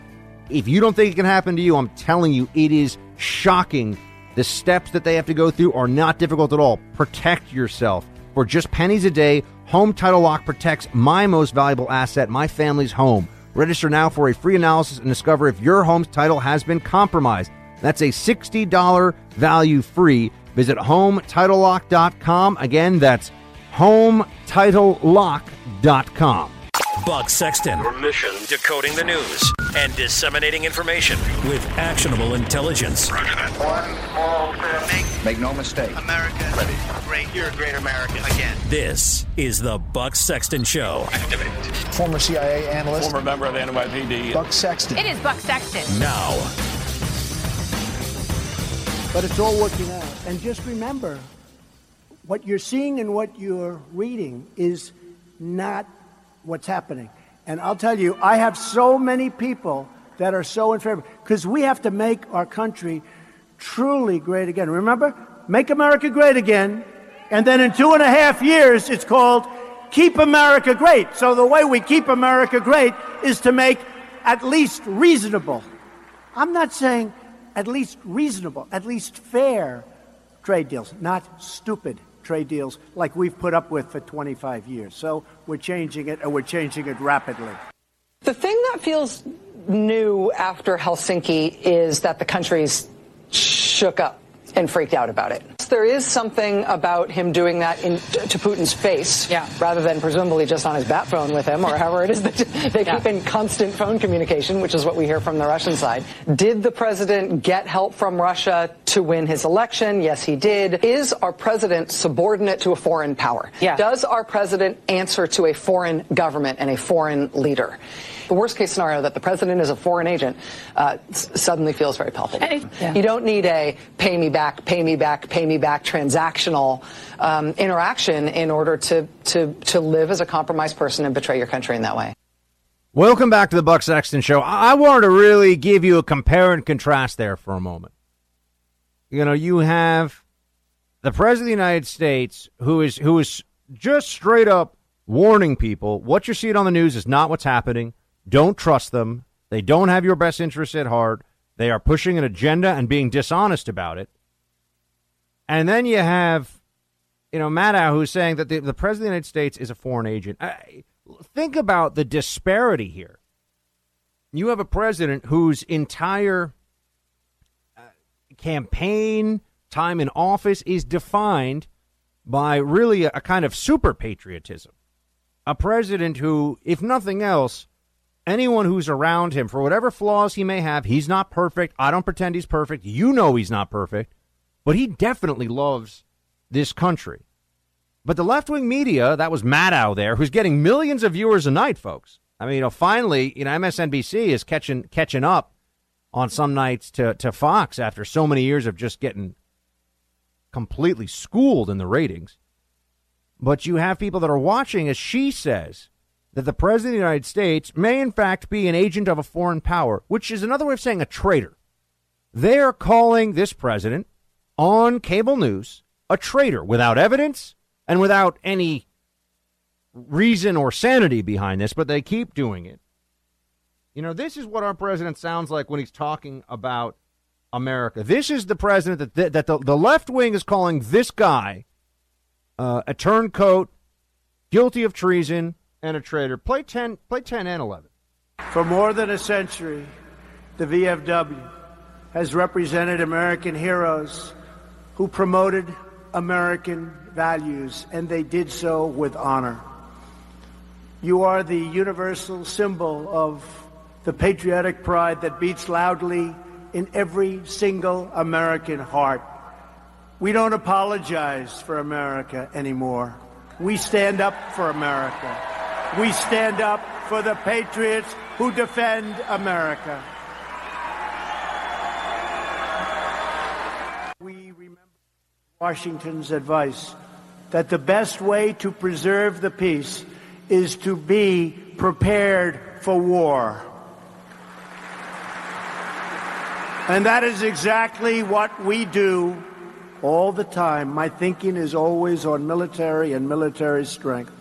If you don't think it can happen to you, I'm telling you, it is shocking. The steps that they have to go through are not difficult at all. Protect yourself. For just pennies a day, Home Title Lock protects my most valuable asset, my family's home. Register now for a free analysis and discover if your home's title has been compromised. That's a $60 value free. Visit HomeTitleLock.com. Again, that's HomeTitleLock.com. Buck Sexton. Your mission decoding the news and disseminating information with actionable intelligence. One small step. Make, Make no mistake. America Ready. great. You're a great American again. This is the Buck Sexton Show. Activate. Former CIA analyst Former member of the NYPD. Buck Sexton. It is Buck Sexton. Now, But it's all working out. And just remember, what you're seeing and what you're reading is not what's happening. And I'll tell you, I have so many people that are so in favor because we have to make our country truly great again. Remember, make America great again. And then in two and a half years, it's called Keep America Great. So the way we keep America great is to make at least reasonable. I'm not saying at least reasonable, at least fair trade deals, not stupid trade deals like we've put up with for 25 years. So we're changing it, and we're changing it rapidly. The thing that feels new after Helsinki is that the country's shook up and freaked out about it. There is something about him doing that in, to Putin's face, yeah. rather than presumably just on his bat phone with him, or however it is that they yeah. keep in constant phone communication, which is what we hear from the Russian side. Did the president get help from Russia to win his election? Yes, he did. Is our president subordinate to a foreign power? Yeah. Does our president answer to a foreign government and a foreign leader? The worst case scenario that the president is a foreign agent uh, suddenly feels very palpable. Yeah. You don't need a pay me back, pay me back, pay me back transactional um, interaction in order to, to, to live as a compromised person and betray your country in that way. Welcome back to the Buck Sexton Show. I wanted to really give you a compare and contrast there for a moment. You know, you have the president of the United States who is who is just straight up warning people what you're seeing on the news is not what's happening. Don't trust them. They don't have your best interests at heart. They are pushing an agenda and being dishonest about it. And then you have, you know, Maddow who's saying that the, the president of the United States is a foreign agent. I, think about the disparity here. You have a president whose entire uh, campaign time in office is defined by really a, a kind of super patriotism. A president who, if nothing else, anyone who's around him, for whatever flaws he may have, he's not perfect. I don't pretend he's perfect. You know he's not perfect, but he definitely loves this country. But the left wing media, that was Maddow there, who's getting millions of viewers a night, folks. I mean, you know, finally, you know, MSNBC is catching catching up on some nights to, to Fox after so many years of just getting completely schooled in the ratings. But you have people that are watching, as she says, that the President of the United States may, in fact, be an agent of a foreign power, which is another way of saying a traitor. They are calling this president on cable news a traitor without evidence and without any reason or sanity behind this, but they keep doing it. You know, this is what our president sounds like when he's talking about America. This is the president that the, that the, the left wing is calling this guy uh, a turncoat, guilty of treason, and a traitor. Play 10, play 10 and 11. For more than a century, the VFW has represented American heroes who promoted American values, and they did so with honor. You are the universal symbol of the patriotic pride that beats loudly in every single American heart. We don't apologize for America anymore. We stand up for America. We stand up for the patriots who defend America. We remember Washington's advice that the best way to preserve the peace is to be prepared for war. And that is exactly what we do all the time. My thinking is always on military and military strength.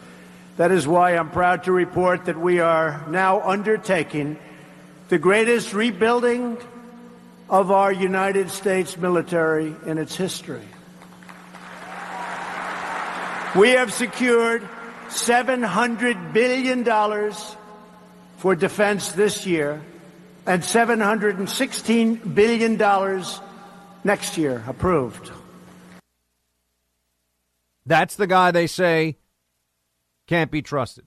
That is why I'm proud to report that we are now undertaking the greatest rebuilding of our United States military in its history. We have secured $700 billion for defense this year and $716 billion next year approved. That's the guy they say can't be trusted.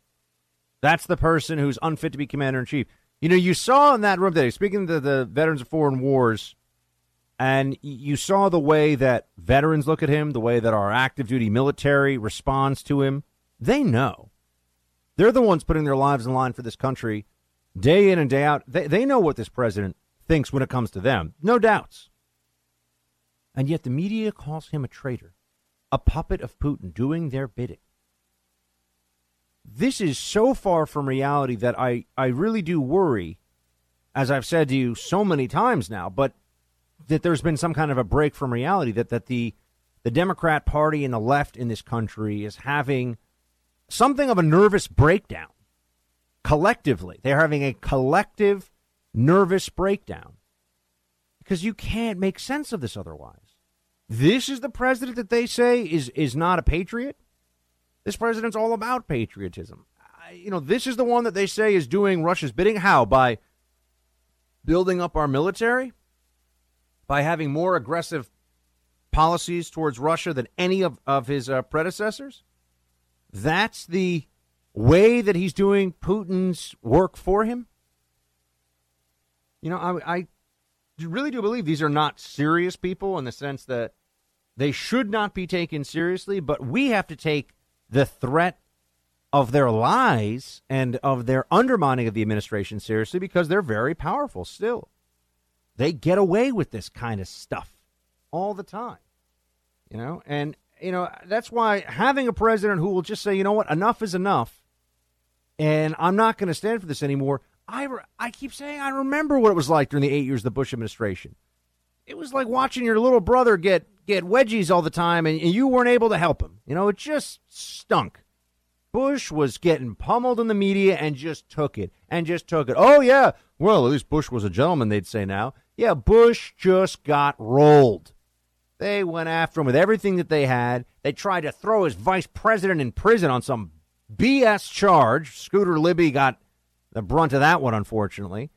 That's the person who's unfit to be commander in chief. You know, you saw in that room today, speaking to the veterans of foreign wars, and you saw the way that veterans look at him, the way that our active duty military responds to him. They know. They're the ones putting their lives in line for this country day in and day out. They, they know what this president thinks when it comes to them. No doubts. And yet the media calls him a traitor, a puppet of Putin doing their bidding this is so far from reality that I, I really do worry, as I've said to you so many times now, but that there's been some kind of a break from reality that, that the the Democrat Party and the left in this country is having something of a nervous breakdown collectively. They're having a collective nervous breakdown because you can't make sense of this otherwise. This is the president that they say is is not a patriot. This president's all about patriotism. I, you know, this is the one that they say is doing Russia's bidding. How? By building up our military? By having more aggressive policies towards Russia than any of, of his uh, predecessors? That's the way that he's doing Putin's work for him? You know, I, I really do believe these are not serious people in the sense that they should not be taken seriously, but we have to take the threat of their lies and of their undermining of the administration seriously because they're very powerful still. They get away with this kind of stuff all the time. You know, and you know, that's why having a president who will just say, "You know what? Enough is enough." And I'm not going to stand for this anymore. I, re- I keep saying I remember what it was like during the eight years of the Bush administration. It was like watching your little brother get get wedgies all the time, and, and you weren't able to help him. You know, it just stunk. Bush was getting pummeled in the media and just took it and just took it. Oh yeah, well at least Bush was a gentleman. They'd say now. Yeah, Bush just got rolled. They went after him with everything that they had. They tried to throw his vice president in prison on some BS charge. Scooter Libby got the brunt of that one, unfortunately.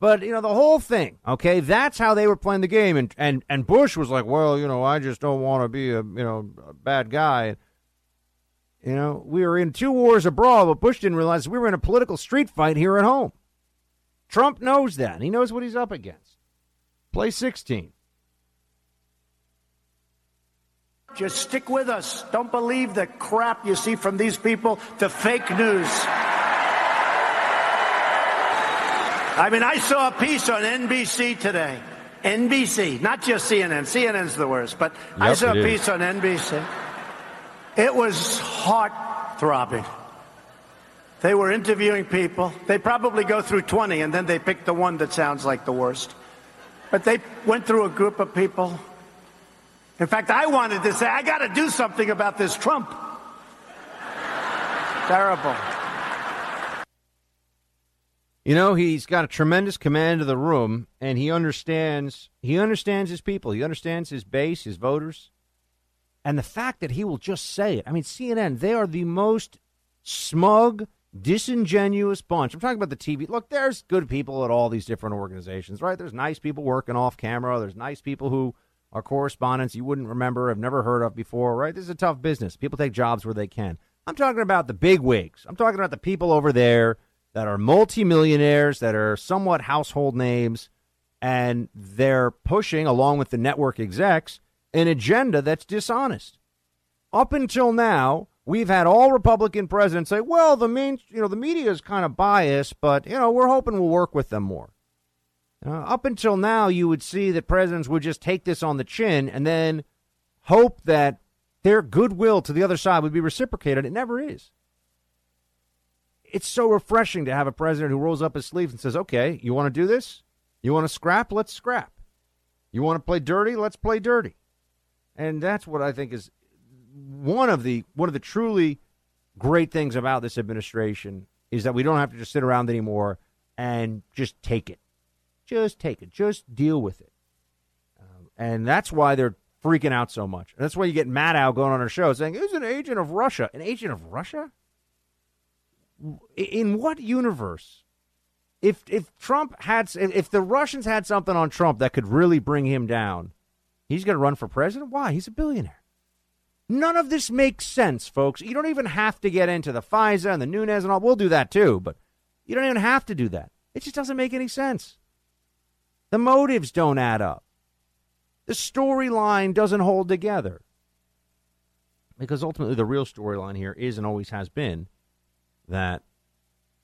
But you know the whole thing. Okay, that's how they were playing the game, and and and Bush was like, well, you know, I just don't want to be a you know a bad guy. You know, we were in two wars abroad, but Bush didn't realize we were in a political street fight here at home. Trump knows that. He knows what he's up against. Play 16. Just stick with us. Don't believe the crap you see from these people, the fake news. I mean, I saw a piece on NBC today. NBC, not just CNN. CNN's the worst, but yep, I saw a piece is. on NBC. It was heart throbbing. They were interviewing people. They probably go through 20 and then they pick the one that sounds like the worst. But they went through a group of people in fact, I wanted to say, I got to do something about this Trump. Terrible. You know, he's got a tremendous command of the room, and he understands. He understands his people. He understands his base, his voters, and the fact that he will just say it. I mean, CNN. They are the most smug, disingenuous bunch. I'm talking about the TV. Look, there's good people at all these different organizations, right? There's nice people working off camera. There's nice people who are correspondents you wouldn't remember, have never heard of before, right? This is a tough business. People take jobs where they can. I'm talking about the big wigs. I'm talking about the people over there that are multimillionaires, that are somewhat household names, and they're pushing, along with the network execs, an agenda that's dishonest. Up until now, we've had all Republican presidents say, well, the main, you know, the media is kind of biased, but, you know, we're hoping we'll work with them more. Uh, up until now, you would see that presidents would just take this on the chin and then hope that their goodwill to the other side would be reciprocated. It never is. It's so refreshing to have a president who rolls up his sleeves and says, okay, you want to do this? You want to scrap? Let's scrap. You want to play dirty? Let's play dirty. And that's what I think is one of the one of the truly great things about this administration is that we don't have to just sit around anymore and just take it. Just take it. Just deal with it. Um, and that's why they're freaking out so much. And that's why you get Al going on our show saying, "Who's an agent of Russia? An agent of Russia? In what universe? If if Trump had, if the Russians had something on Trump that could really bring him down, he's going to run for president. Why? He's a billionaire. None of this makes sense, folks. You don't even have to get into the FISA and the Nunes and all. We'll do that too, but you don't even have to do that. It just doesn't make any sense. The motives don't add up. The storyline doesn't hold together. Because ultimately, the real storyline here is and always has been that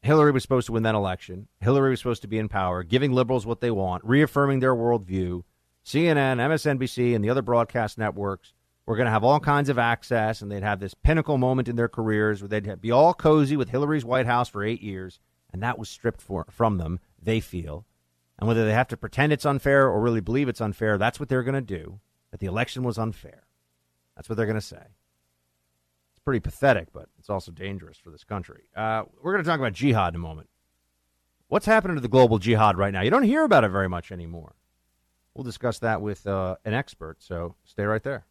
Hillary was supposed to win that election. Hillary was supposed to be in power, giving liberals what they want, reaffirming their worldview. CNN, MSNBC, and the other broadcast networks were going to have all kinds of access, and they'd have this pinnacle moment in their careers where they'd be all cozy with Hillary's White House for eight years, and that was stripped for, from them, they feel. And whether they have to pretend it's unfair or really believe it's unfair, that's what they're going to do. That the election was unfair. That's what they're going to say. Pretty pathetic, but it's also dangerous for this country. Uh, we're going to talk about jihad in a moment. What's happening to the global jihad right now? You don't hear about it very much anymore. We'll discuss that with uh, an expert, so stay right there.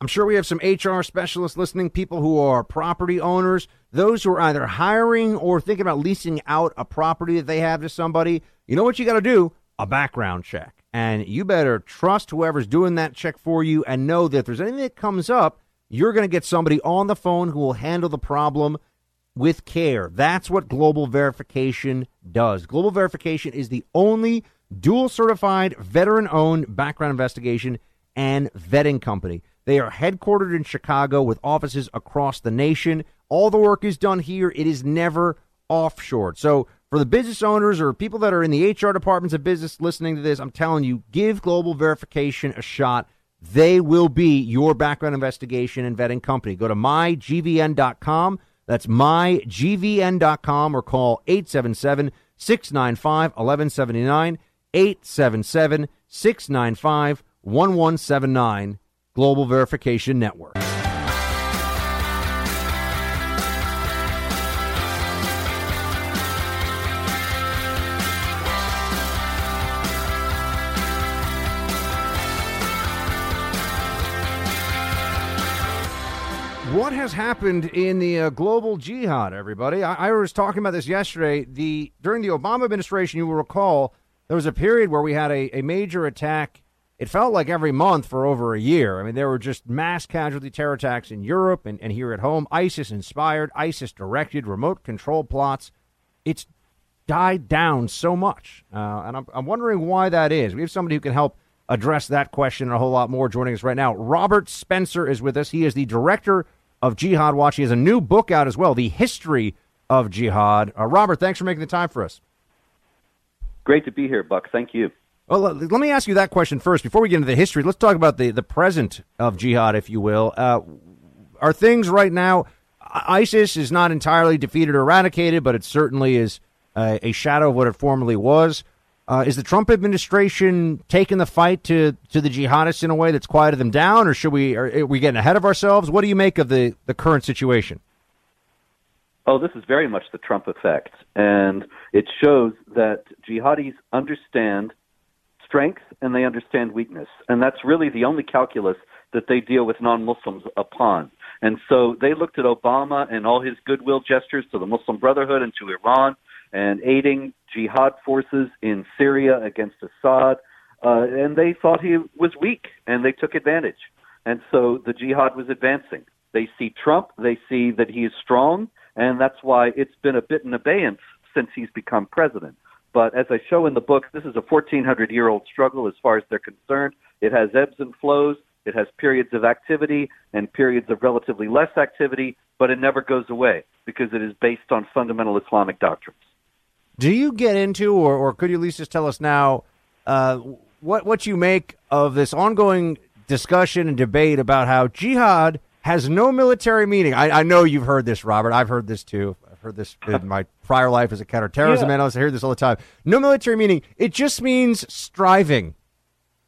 I'm sure we have some HR specialists listening, people who are property owners, those who are either hiring or thinking about leasing out a property that they have to somebody. You know what you got to do? A background check. And you better trust whoever's doing that check for you and know that if there's anything that comes up, you're going to get somebody on the phone who will handle the problem with care. That's what global verification does. Global verification is the only dual certified, veteran owned background investigation and vetting company. They are headquartered in Chicago with offices across the nation. All the work is done here, it is never offshore. So, for the business owners or people that are in the HR departments of business listening to this, I'm telling you, give global verification a shot. They will be your background investigation and vetting company. Go to mygvn.com. That's mygvn.com or call 877 695 1179. 877 695 1179. Global Verification Network. Has happened in the uh, global jihad, everybody? I, I, was talking about this yesterday. The during the Obama administration, you will recall there was a period where we had a, a major attack. It felt like every month for over a year. I mean, there were just mass casualty terror attacks in Europe and, and here at home. ISIS inspired, ISIS directed, remote control plots. It's died down so much, uh, and I'm, I'm wondering why that is. We have somebody who can help address that question and a whole lot more joining us right now. Robert Spencer is with us. He is the director of Jihad Watch. He has a new book out as well, The History of Jihad. Uh, Robert, thanks for making the time for us. Great to be here, Buck. Thank you. Well, let me ask you that question first. Before we get into the history, let's talk about the, the present of jihad, if you will. Uh, are things right now, ISIS is not entirely defeated or eradicated, but it certainly is uh, a shadow of what it formerly was. Uh, is the Trump administration taking the fight to, to the jihadists in a way that's quieted them down, or should we are, are we getting ahead of ourselves? What do you make of the, the current situation? Oh, this is very much the Trump effect, and it shows that jihadis understand strength and they understand weakness, and that's really the only calculus that they deal with non-Muslims upon. And so they looked at Obama and all his goodwill gestures to the Muslim Brotherhood and to Iran and aiding jihad forces in Syria against Assad, uh, and they thought he was weak, and they took advantage. And so the jihad was advancing. They see Trump, they see that he is strong, and that's why it's been a bit in abeyance since he's become president. But as I show in the book, this is a 1,400 year old struggle as far as they're concerned. It has ebbs and flows. It has periods of activity and periods of relatively less activity, but it never goes away because it is based on fundamental Islamic doctrines. Do you get into, or, or could you at least just tell us now, uh, what what you make of this ongoing discussion and debate about how jihad has no military meaning? I, I know you've heard this, Robert. I've heard this too. I've heard this in my prior life as a counterterrorism yeah. analyst. I hear this all the time. No military meaning. It just means striving.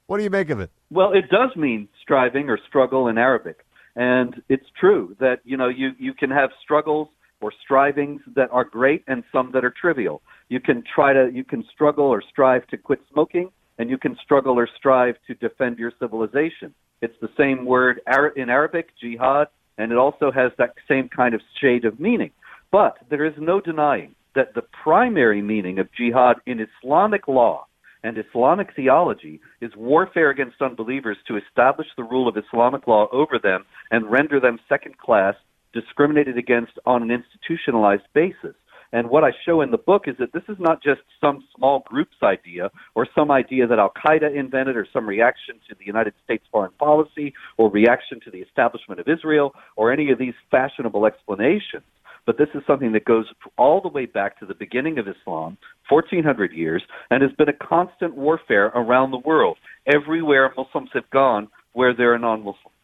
What do you make of it? Well, it does mean striving or struggle in Arabic. And it's true that, you know, you, you can have struggles or strivings that are great and some that are trivial. You can try to, you can struggle or strive to quit smoking, and you can struggle or strive to defend your civilization. It's the same word in Arabic, jihad, and it also has that same kind of shade of meaning. But there is no denying that the primary meaning of jihad in Islamic law and Islamic theology is warfare against unbelievers to establish the rule of Islamic law over them and render them second class discriminated against on an institutionalized basis. And what I show in the book is that this is not just some small group's idea or some idea that Al Qaeda invented or some reaction to the United States foreign policy or reaction to the establishment of Israel or any of these fashionable explanations. But this is something that goes all the way back to the beginning of Islam, 1400 years, and has been a constant warfare around the world, everywhere Muslims have gone where there are non Muslims.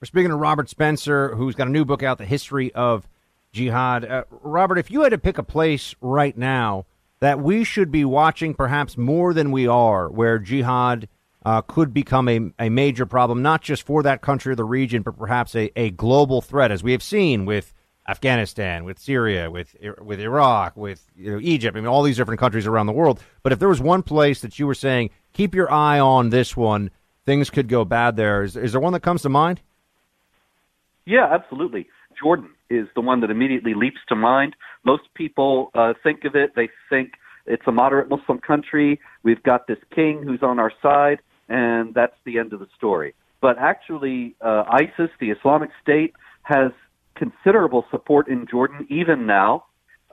We're speaking to Robert Spencer, who's got a new book out, The History of Jihad. Uh, Robert, if you had to pick a place right now that we should be watching perhaps more than we are, where jihad uh, could become a, a major problem, not just for that country or the region, but perhaps a, a global threat, as we have seen with Afghanistan, with Syria, with with Iraq, with you know, Egypt. I mean, all these different countries around the world. But if there was one place that you were saying, keep your eye on this one, things could go bad there. Is, is there one that comes to mind? Yeah, absolutely. Jordan is the one that immediately leaps to mind. Most people uh, think of it, they think it's a moderate Muslim country. We've got this king who's on our side, and that's the end of the story. But actually, uh, ISIS, the Islamic State, has considerable support in Jordan even now.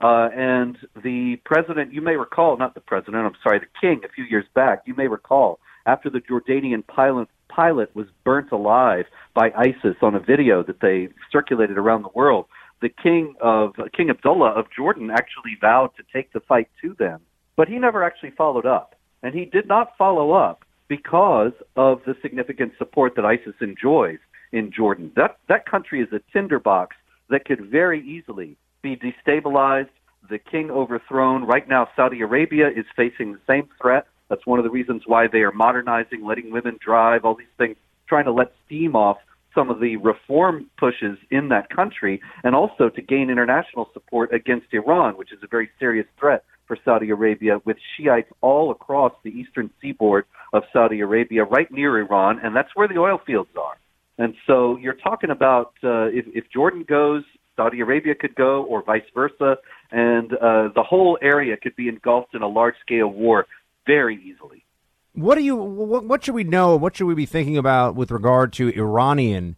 Uh, and the president, you may recall, not the president, I'm sorry, the king, a few years back, you may recall, after the Jordanian pilot, pilot was burnt alive by ISIS on a video that they circulated around the world, the king of King Abdullah of Jordan actually vowed to take the fight to them, but he never actually followed up, and he did not follow up because of the significant support that ISIS enjoys in Jordan. That that country is a tinderbox that could very easily be destabilized, the king overthrown. Right now, Saudi Arabia is facing the same threat. That's one of the reasons why they are modernizing, letting women drive, all these things, trying to let steam off some of the reform pushes in that country, and also to gain international support against Iran, which is a very serious threat for Saudi Arabia, with Shiites all across the eastern seaboard of Saudi Arabia, right near Iran, and that's where the oil fields are. And so you're talking about uh, if, if Jordan goes, Saudi Arabia could go, or vice versa, and uh, the whole area could be engulfed in a large scale war very easily. What do you? What, what should we know? What should we be thinking about with regard to Iranian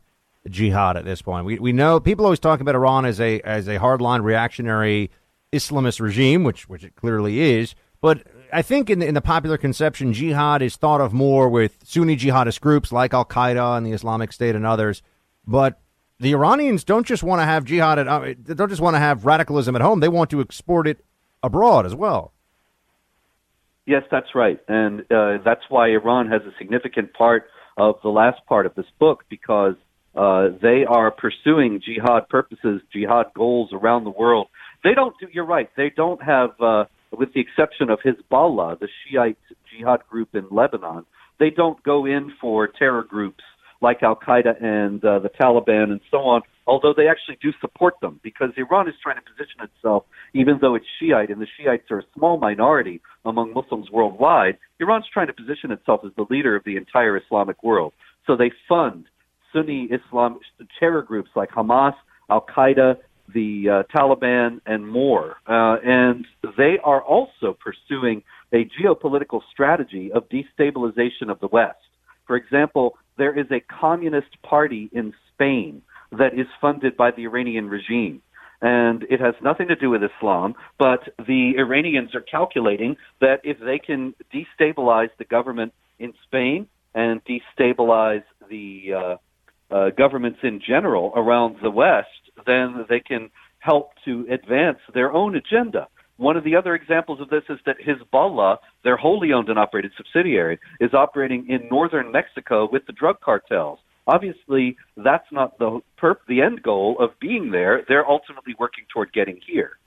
jihad at this point? We we know people always talk about Iran as a as a hardline reactionary Islamist regime, which which it clearly is. But I think in the, in the popular conception, jihad is thought of more with Sunni jihadist groups like Al Qaeda and the Islamic State and others. But the Iranians don't just want to have jihad at, uh, they don't just want to have radicalism at home. They want to export it abroad as well. Yes, that's right, and uh, that's why Iran has a significant part of the last part of this book because uh, they are pursuing jihad purposes, jihad goals around the world. They don't do. You're right. They don't have, uh, with the exception of Hezbollah, the Shiite jihad group in Lebanon. They don't go in for terror groups like Al Qaeda and uh, the Taliban and so on, although they actually do support them because Iran is trying to position itself, even though it's Shiite and the Shiites are a small minority among Muslims worldwide, Iran's trying to position itself as the leader of the entire Islamic world. So they fund Sunni Islam terror groups like Hamas, Al Qaeda, the uh, Taliban, and more. Uh, and they are also pursuing a geopolitical strategy of destabilization of the West. For example, there is a communist party in Spain that is funded by the Iranian regime. And it has nothing to do with Islam, but the Iranians are calculating that if they can destabilize the government in Spain and destabilize the uh, uh, governments in general around the West, then they can help to advance their own agenda. One of the other examples of this is that Hezbollah, their wholly owned and operated subsidiary, is operating in northern Mexico with the drug cartels. Obviously, that's not the perp- the end goal of being there. They're ultimately working toward getting here.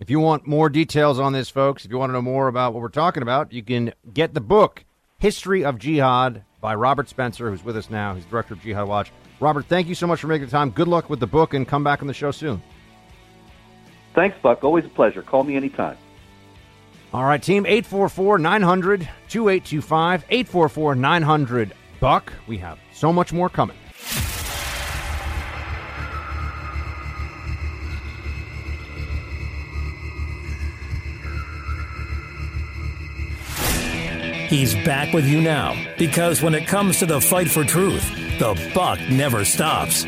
If you want more details on this, folks, if you want to know more about what we're talking about, you can get the book History of Jihad by Robert Spencer, who's with us now. He's director of Jihad Watch. Robert, thank you so much for making the time. Good luck with the book and come back on the show soon. Thanks, Buck. Always a pleasure. Call me anytime. All right, team 844 900 2825. 844 900 Buck. We have so much more coming. He's back with you now because when it comes to the fight for truth, the buck never stops.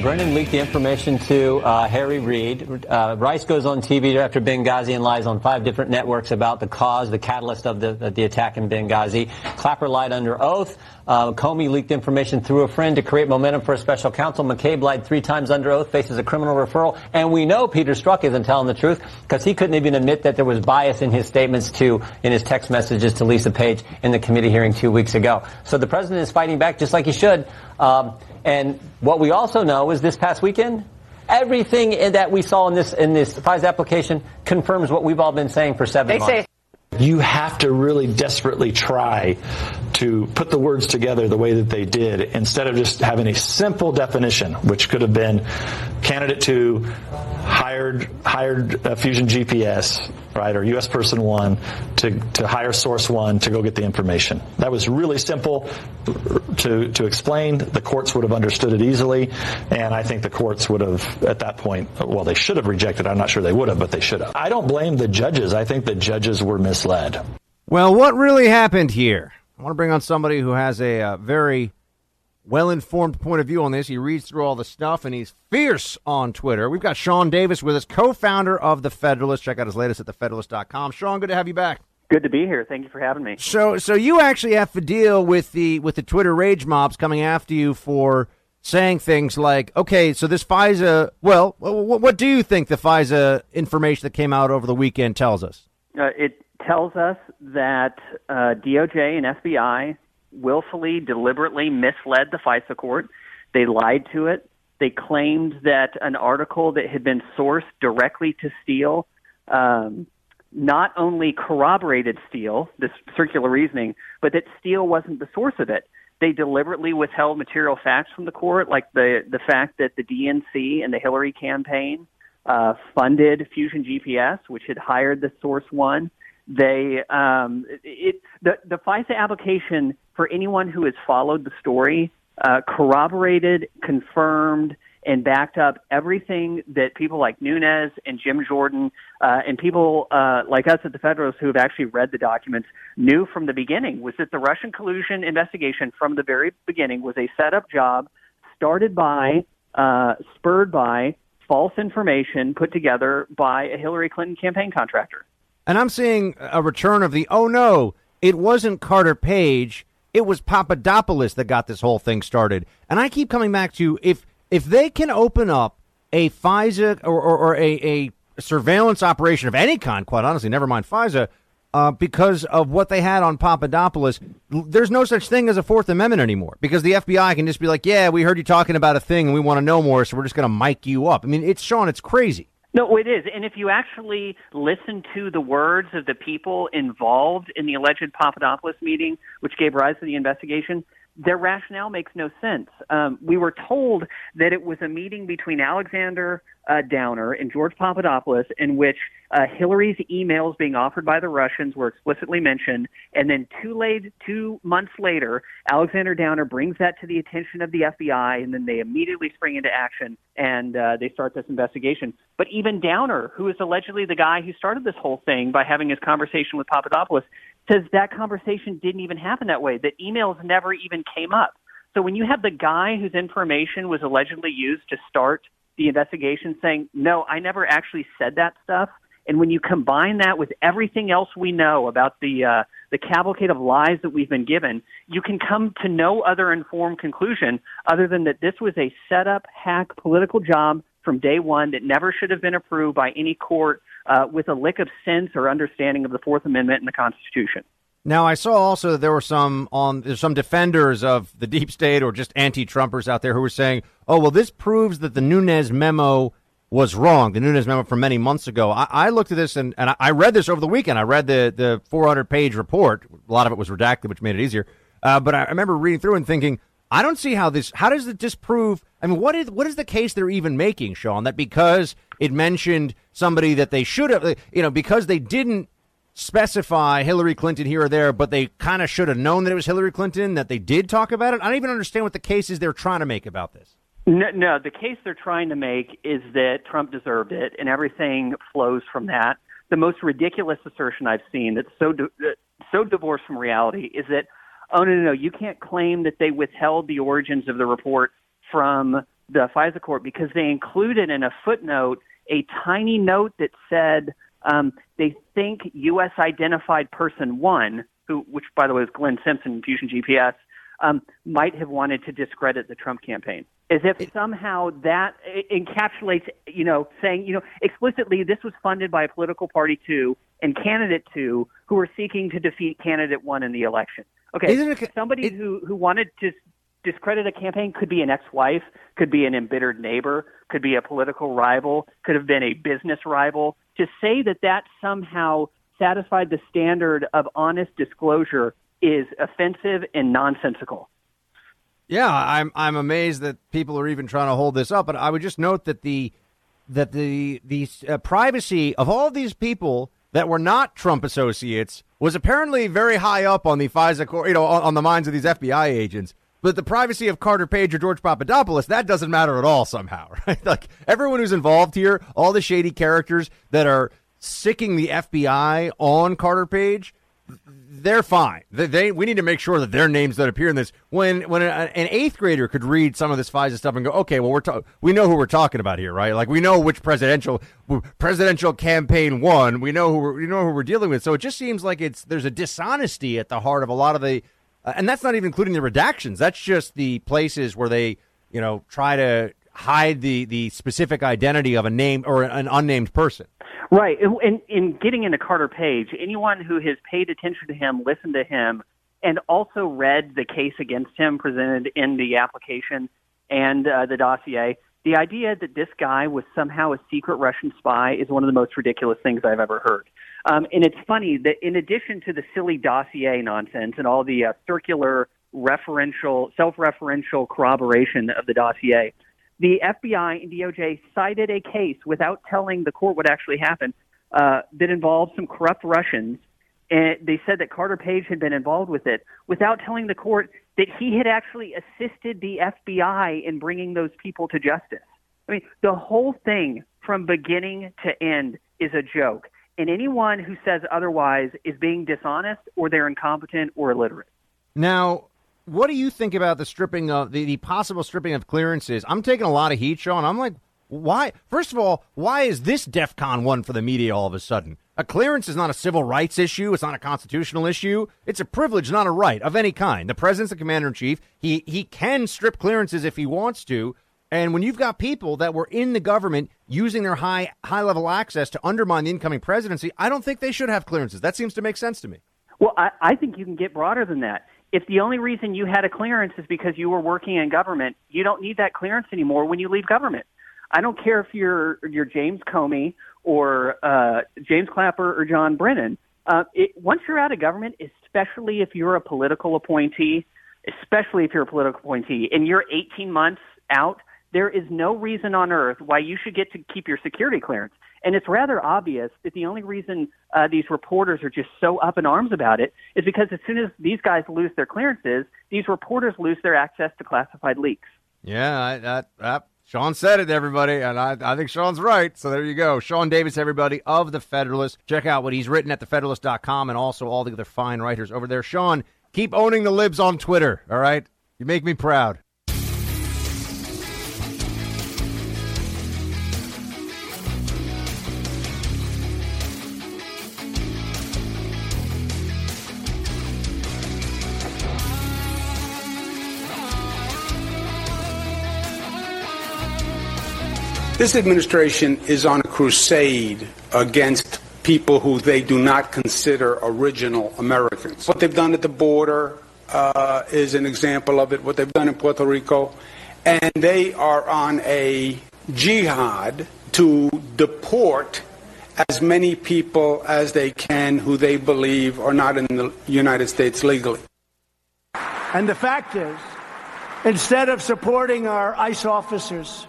Brennan leaked the information to uh, Harry Reid. Uh, Rice goes on TV after Benghazi and lies on five different networks about the cause, the catalyst of the, the attack in Benghazi. Clapper lied under oath. Uh, Comey leaked information through a friend to create momentum for a special counsel. McCabe lied three times under oath, faces a criminal referral. And we know Peter Strzok isn't telling the truth because he couldn't even admit that there was bias in his statements to, in his text messages to Lisa Page in the committee hearing two weeks ago. So the president is fighting back just like he should. Um, and what we also know is this past weekend, everything that we saw in this in this FISA application confirms what we've all been saying for seven they months. You have to really desperately try to put the words together the way that they did instead of just having a simple definition, which could have been candidate two hired hired uh, Fusion GPS right, or U.S. person one to, to hire source one to go get the information. That was really simple to, to explain. The courts would have understood it easily, and I think the courts would have, at that point, well, they should have rejected. I'm not sure they would have, but they should have. I don't blame the judges. I think the judges were misled. Well, what really happened here? I want to bring on somebody who has a uh, very well informed point of view on this. He reads through all the stuff and he's fierce on Twitter. We've got Sean Davis with us, co founder of The Federalist. Check out his latest at thefederalist.com. Sean, good to have you back. Good to be here. Thank you for having me. So, so you actually have to deal with the with the Twitter rage mobs coming after you for saying things like, "Okay, so this FISA. Well, what, what do you think the FISA information that came out over the weekend tells us?" Uh, it tells us that uh, DOJ and FBI willfully, deliberately misled the FISA court. They lied to it. They claimed that an article that had been sourced directly to Steele um, not only corroborated Steele, this circular reasoning, but that Steele wasn't the source of it. They deliberately withheld material facts from the court, like the the fact that the DNC and the Hillary campaign uh, funded Fusion GPS, which had hired the source one. They um, it the the FISA application for anyone who has followed the story uh, corroborated, confirmed, and backed up everything that people like Nunes and Jim Jordan uh, and people uh, like us at the Federalists who have actually read the documents knew from the beginning was that the Russian collusion investigation from the very beginning was a setup job started by, uh, spurred by false information put together by a Hillary Clinton campaign contractor. And I'm seeing a return of the oh no, it wasn't Carter Page, it was Papadopoulos that got this whole thing started. And I keep coming back to if if they can open up a FISA or, or, or a, a surveillance operation of any kind, quite honestly, never mind FISA, uh, because of what they had on Papadopoulos, there's no such thing as a Fourth Amendment anymore because the FBI can just be like, yeah, we heard you talking about a thing and we want to know more, so we're just going to mic you up. I mean, it's Sean, it's crazy. No, it is. And if you actually listen to the words of the people involved in the alleged Papadopoulos meeting, which gave rise to the investigation, their rationale makes no sense. Um, we were told that it was a meeting between Alexander uh, Downer and George Papadopoulos in which uh, Hillary's emails being offered by the Russians were explicitly mentioned, and then two late, two months later, Alexander Downer brings that to the attention of the FBI, and then they immediately spring into action and uh, they start this investigation. But even Downer, who is allegedly the guy who started this whole thing by having his conversation with Papadopoulos, says that conversation didn't even happen that way. That emails never even came up. So when you have the guy whose information was allegedly used to start the investigation saying, "No, I never actually said that stuff," and when you combine that with everything else we know about the uh, the cavalcade of lies that we've been given, you can come to no other informed conclusion other than that this was a setup, hack, political job from day one that never should have been approved by any court uh, with a lick of sense or understanding of the Fourth Amendment and the Constitution. Now, I saw also that there were some on there's some defenders of the deep state or just anti-Trumpers out there who were saying, "Oh, well, this proves that the Nunes memo was wrong." The Nunes memo from many months ago. I, I looked at this and, and I read this over the weekend. I read the the 400 page report. A lot of it was redacted, which made it easier. Uh, but I remember reading through and thinking, I don't see how this. How does it disprove? I mean, what is what is the case they're even making, Sean? That because it mentioned somebody that they should have, you know, because they didn't specify Hillary Clinton here or there, but they kind of should have known that it was Hillary Clinton, that they did talk about it. I don't even understand what the case is they're trying to make about this. No, no, the case they're trying to make is that Trump deserved it, and everything flows from that. The most ridiculous assertion I've seen that's so di- uh, so divorced from reality is that, oh no, no, no, you can't claim that they withheld the origins of the report from the FISA court because they included in a footnote a tiny note that said um, they think U.S. identified person one, who, which by the way is Glenn Simpson, Fusion GPS, um, might have wanted to discredit the Trump campaign. As if somehow that encapsulates, you know, saying, you know, explicitly this was funded by a political party two and candidate two who were seeking to defeat candidate one in the election. Okay, it, somebody it, who who wanted to discredit a campaign could be an ex-wife, could be an embittered neighbor, could be a political rival, could have been a business rival. To say that that somehow satisfied the standard of honest disclosure is offensive and nonsensical. Yeah, I'm I'm amazed that people are even trying to hold this up. But I would just note that the that the the uh, privacy of all these people that were not Trump associates was apparently very high up on the FISA, you know, on, on the minds of these FBI agents. But the privacy of Carter Page or George Papadopoulos, that doesn't matter at all somehow, right? Like everyone who's involved here, all the shady characters that are sicking the FBI on Carter Page, they're fine. They, they, we need to make sure that their names that appear in this. When when a, an eighth grader could read some of this FISA stuff and go, okay, well we're ta- we know who we're talking about here, right? Like we know which presidential presidential campaign won. We know who we're, we know who we're dealing with. So it just seems like it's there's a dishonesty at the heart of a lot of the, uh, and that's not even including the redactions. That's just the places where they you know try to hide the the specific identity of a name or an unnamed person. Right. And in getting into Carter Page, anyone who has paid attention to him, listened to him, and also read the case against him presented in the application and uh, the dossier, the idea that this guy was somehow a secret Russian spy is one of the most ridiculous things I've ever heard. Um, and it's funny that in addition to the silly dossier nonsense and all the uh, circular referential, self-referential corroboration of the dossier, the FBI and DOJ cited a case without telling the court what actually happened uh, that involved some corrupt Russians. And they said that Carter Page had been involved with it without telling the court that he had actually assisted the FBI in bringing those people to justice. I mean, the whole thing from beginning to end is a joke. And anyone who says otherwise is being dishonest or they're incompetent or illiterate. Now, what do you think about the stripping of the, the possible stripping of clearances? I'm taking a lot of heat, Sean. I'm like, why? First of all, why is this DEFCON one for the media all of a sudden? A clearance is not a civil rights issue. It's not a constitutional issue. It's a privilege, not a right of any kind. The president's the commander in chief. He he can strip clearances if he wants to. And when you've got people that were in the government using their high high level access to undermine the incoming presidency, I don't think they should have clearances. That seems to make sense to me. Well, I, I think you can get broader than that if the only reason you had a clearance is because you were working in government, you don't need that clearance anymore when you leave government. I don't care if you're you're James Comey or uh, James Clapper or John Brennan. Uh, it, once you're out of government, especially if you're a political appointee, especially if you're a political appointee, and you're 18 months out, there is no reason on earth why you should get to keep your security clearance. And it's rather obvious that the only reason uh, these reporters are just so up in arms about it is because as soon as these guys lose their clearances, these reporters lose their access to classified leaks. Yeah, I, Sean said it, everybody, and I, I think Sean's right. So there you go. Sean Davis, everybody, of The Federalist. Check out what he's written at thefederalist.com and also all the other fine writers over there. Sean, keep owning the libs on Twitter, all right? You make me proud. This administration is on a crusade against people who they do not consider original Americans. What they've done at the border uh, is an example of it, what they've done in Puerto Rico. And they are on a jihad to deport as many people as they can who they believe are not in the United States legally. And the fact is, instead of supporting our ICE officers,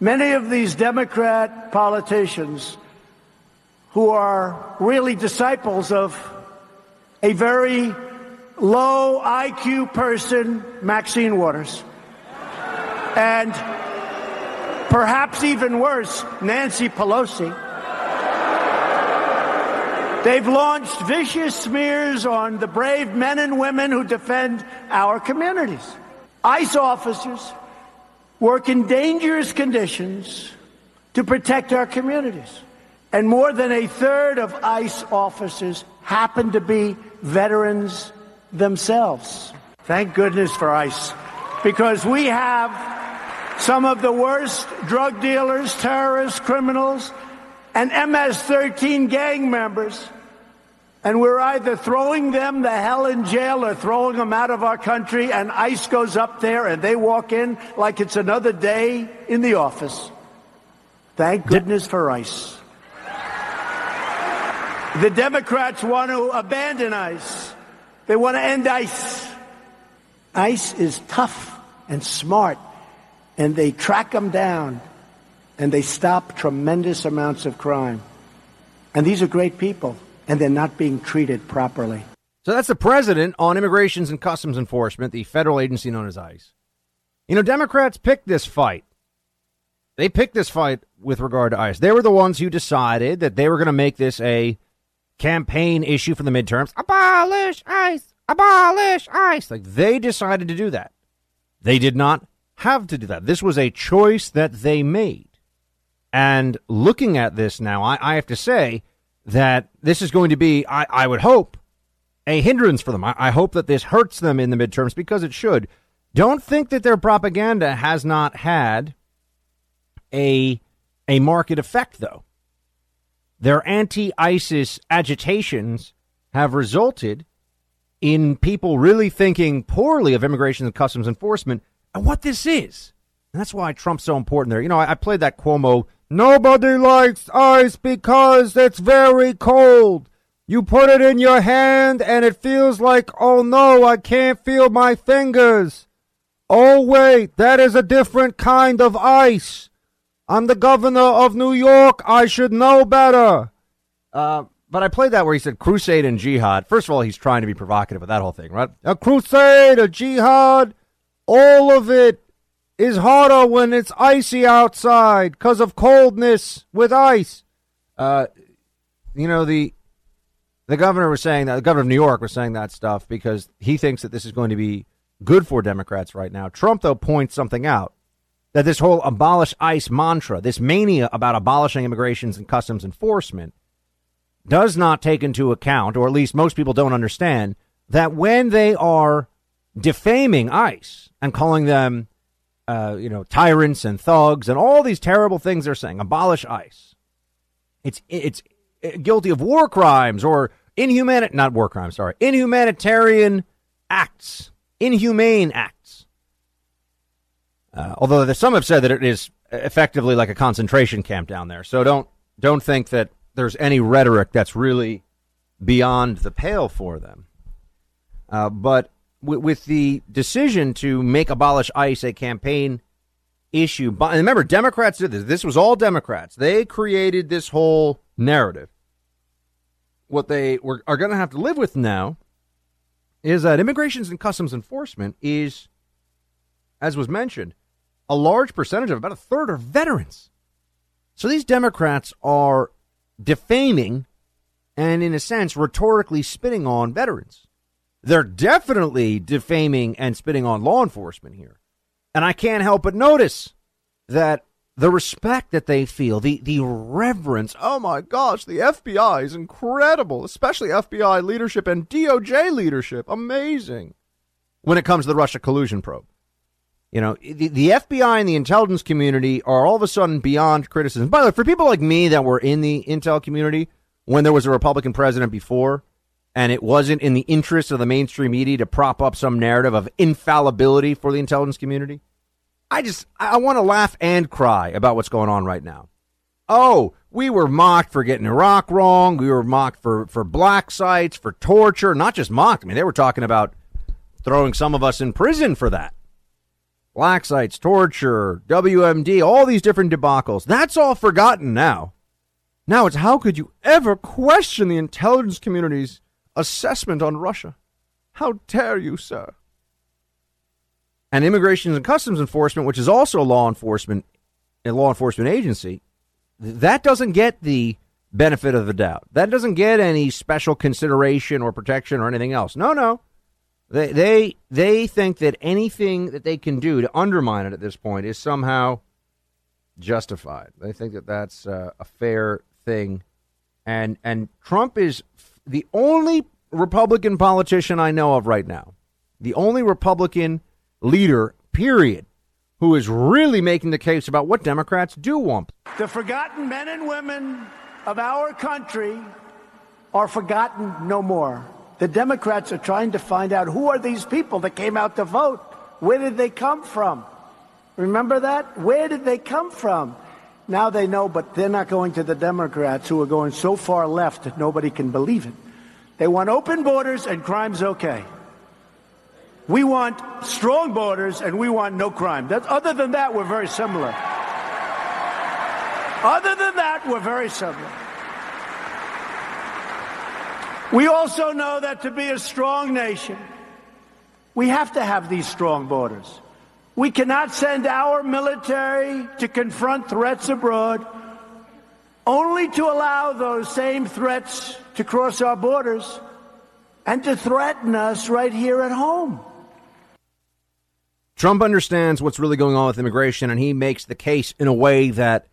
Many of these Democrat politicians who are really disciples of a very low IQ person, Maxine Waters, and perhaps even worse, Nancy Pelosi. They've launched vicious smears on the brave men and women who defend our communities. ICE officers work in dangerous conditions to protect our communities. And more than a third of ICE officers happen to be veterans themselves. Thank goodness for ICE, because we have some of the worst drug dealers, terrorists, criminals, and MS 13 gang members and we're either throwing them the hell in jail or throwing them out of our country, and ICE goes up there and they walk in like it's another day in the office. Thank goodness for ICE. The Democrats want to abandon ICE. They want to end ICE. ICE is tough and smart, and they track them down and they stop tremendous amounts of crime. And these are great people, and they're not being treated properly. So that's the president on Immigrations and Customs Enforcement, the federal agency known as ICE. You know, Democrats picked this fight. They picked this fight with regard to ICE. They were the ones who decided that they were going to make this a campaign issue for the midterms. Abolish ICE! Abolish ICE! Like they decided to do that. They did not have to do that. This was a choice that they made. And looking at this now, I, I have to say that this is going to be, I, I would hope, a hindrance for them. I, I hope that this hurts them in the midterms because it should. Don't think that their propaganda has not had a a market effect, though. Their anti ICE agitations have resulted in people really thinking poorly of immigration and customs enforcement and what this is. And that's why Trump's so important there. You know, I, I played that Cuomo, nobody likes ice because it's very cold. You put it in your hand and it feels like, oh no, I can't feel my fingers. Oh wait, that is a different kind of ice. I'm the governor of New York. I should know better. Uh, but I played that where he said crusade and jihad. First of all, he's trying to be provocative with that whole thing, right? A crusade, a jihad, all of it is harder when it's icy outside because of coldness with ice. Uh, you know, the the governor was saying that, the governor of New York was saying that stuff because he thinks that this is going to be good for Democrats right now. Trump, though, points something out that this whole abolish ICE mantra, this mania about abolishing immigrations and customs enforcement, does not take into account, or at least most people don't understand, that when they are defaming ICE and calling them, uh, you know, tyrants and thugs and all these terrible things they're saying, abolish ICE. It's it's guilty of war crimes or inhuman not war crimes, sorry, inhumanitarian acts, inhumane acts. Uh, although some have said that it is effectively like a concentration camp down there. So don't don't think that there's any rhetoric that's really beyond the pale for them. Uh, but w- with the decision to make abolish ICE a campaign issue, and remember, Democrats did this. This was all Democrats. They created this whole narrative. What they were, are going to have to live with now is that immigrations and customs enforcement is, as was mentioned, a large percentage of about a third are veterans. So these Democrats are defaming and, in a sense, rhetorically spitting on veterans. They're definitely defaming and spitting on law enforcement here. And I can't help but notice that the respect that they feel, the, the reverence. Oh my gosh, the FBI is incredible, especially FBI leadership and DOJ leadership. Amazing. When it comes to the Russia collusion probe. You know, the, the FBI and the intelligence community are all of a sudden beyond criticism. By the way, for people like me that were in the intel community when there was a Republican president before, and it wasn't in the interest of the mainstream media to prop up some narrative of infallibility for the intelligence community, I just I want to laugh and cry about what's going on right now. Oh, we were mocked for getting Iraq wrong. We were mocked for for black sites, for torture. Not just mocked. I mean, they were talking about throwing some of us in prison for that. Black sites, torture, WMD, all these different debacles. That's all forgotten now. Now it's how could you ever question the intelligence community's assessment on Russia? How dare you, sir? and Immigration and Customs Enforcement, which is also a law enforcement a law enforcement agency, that doesn't get the benefit of the doubt. That doesn't get any special consideration or protection or anything else. No, no. They they they think that anything that they can do to undermine it at this point is somehow justified. They think that that's uh, a fair thing, and and Trump is the only Republican politician I know of right now, the only Republican leader, period, who is really making the case about what Democrats do want. The forgotten men and women of our country are forgotten no more. The Democrats are trying to find out who are these people that came out to vote? Where did they come from? Remember that? Where did they come from? Now they know, but they're not going to the Democrats who are going so far left that nobody can believe it. They want open borders and crime's okay. We want strong borders and we want no crime. That, other than that, we're very similar. Other than that, we're very similar. We also know that to be a strong nation, we have to have these strong borders. We cannot send our military to confront threats abroad only to allow those same threats to cross our borders and to threaten us right here at home. Trump understands what's really going on with immigration, and he makes the case in a way that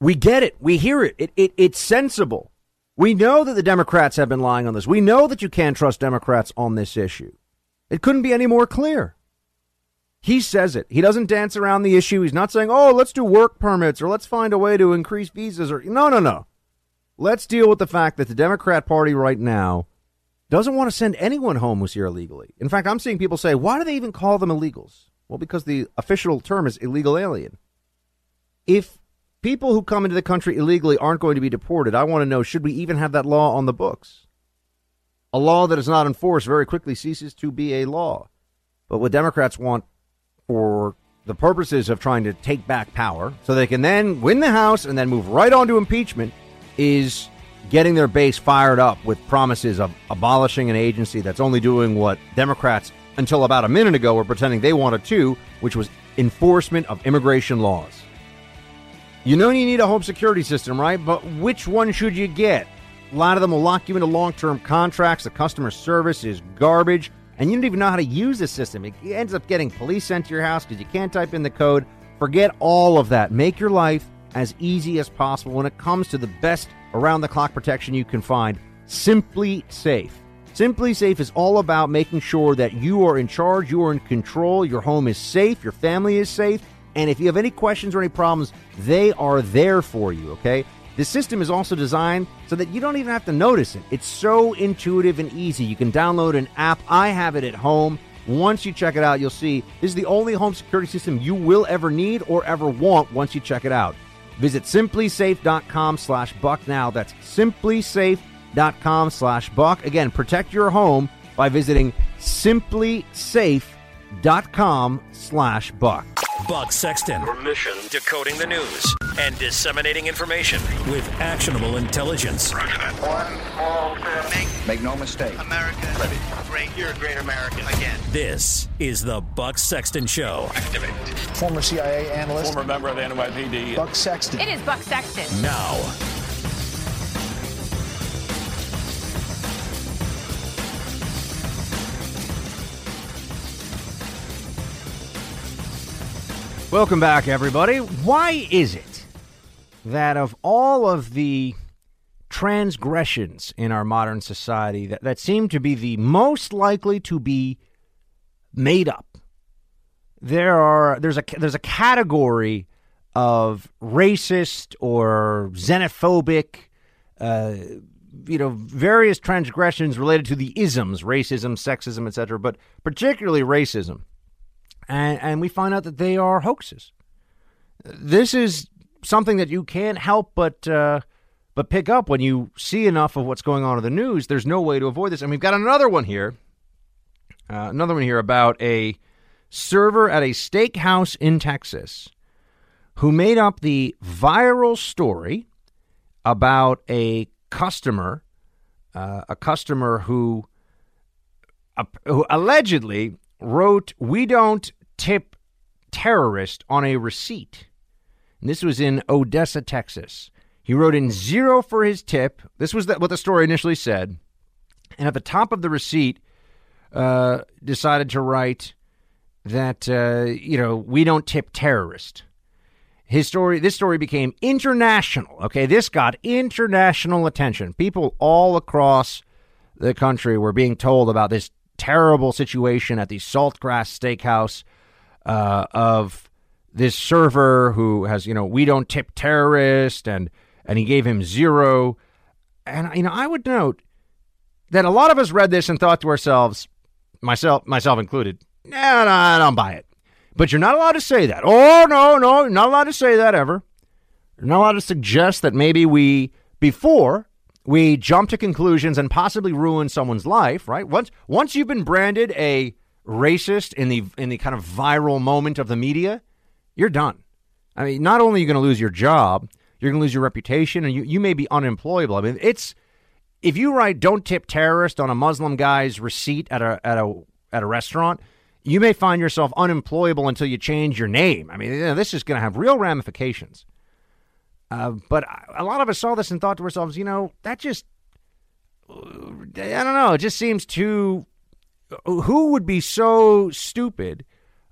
we get it, we hear it, it, it it's sensible. We know that the Democrats have been lying on this. We know that you can't trust Democrats on this issue. It couldn't be any more clear. He says it. He doesn't dance around the issue. He's not saying, "Oh, let's do work permits or let's find a way to increase visas or no, no, no. Let's deal with the fact that the Democrat Party right now doesn't want to send anyone home who's here illegally. In fact, I'm seeing people say, "Why do they even call them illegals?" Well, because the official term is illegal alien. If people who come into the country illegally aren't going to be deported, I want to know should we even have that law on the books? A law that is not enforced very quickly ceases to be a law. But what Democrats want for the purposes of trying to take back power so they can then win the House and then move right on to impeachment is getting their base fired up with promises of abolishing an agency that's only doing what Democrats until about a minute ago were pretending they wanted to, which was enforcement of immigration laws. You know you need a home security system, right? But which one should you get? A lot of them will lock you into long term contracts. The customer service is garbage and you don't even know how to use the system. It ends up getting police sent to your house because you can't type in the code. Forget all of that. Make your life as easy as possible when it comes to the best around the clock protection you can find. SimpliSafe. Simply Safe is all about making sure that you are in charge, you are in control, your home is safe, your family is safe, and if you have any questions or any problems, they are there for you, okay? The system is also designed so that you don't even have to notice it. It's so intuitive and easy. You can download an app. I have it at home. Once you check it out, you'll see this is the only home security system you will ever need or ever want once you check it out. Visit simplisafe.com slash buck now. That's simplisafe.com slash buck. Again, protect your home by visiting simplisafe.com slash buck. Buck Sexton. Your mission decoding the news and disseminating information with actionable intelligence. One small step. Make, Make no mistake. America Ready. great. You're a great American again. This is the Buck Sexton Show. Activate. Former CIA analyst Former member of the NYPD. Buck Sexton. It is Buck Sexton. Now, Welcome back, everybody. Why is it that of all of the transgressions in our modern society that, that seem to be the most likely to be made up, there are there's a there's a category of racist or xenophobic, uh, you know, various transgressions related to the isms, racism, sexism, etc., but particularly racism and, and we find out that they are hoaxes. This is something that you can't help but uh, but pick up when you see enough of what's going on in the news. There's no way to avoid this, and we've got another one here, uh, another one here about a server at a steakhouse in Texas who made up the viral story about a customer, uh, a customer who, uh, who allegedly wrote, "We don't tip terrorist on a receipt. And this was in Odessa, Texas. He wrote in zero for his tip. This was the, what the story initially said. And at the top of the receipt, uh, decided to write that, uh, you know, we don't tip terrorist. His story, this story became international. Okay, this got international attention. People all across the country were being told about this terrible situation at the Saltgrass Steakhouse uh, of this server who has, you know, we don't tip terrorists, and and he gave him zero. And you know, I would note that a lot of us read this and thought to ourselves, myself myself included, no, no, I don't buy it. But you're not allowed to say that. Oh no, no, not allowed to say that ever. You're not allowed to suggest that maybe we before we jump to conclusions and possibly ruin someone's life, right? Once once you've been branded a racist in the in the kind of viral moment of the media, you're done. I mean, not only are you going to lose your job, you're going to lose your reputation, and you, you may be unemployable. I mean, it's if you write "Don't tip terrorist" on a Muslim guy's receipt at a at a at a restaurant, you may find yourself unemployable until you change your name. I mean, you know, this is going to have real ramifications. Uh, but a lot of us saw this and thought to ourselves, you know, that just I don't know. It just seems too. Who would be so stupid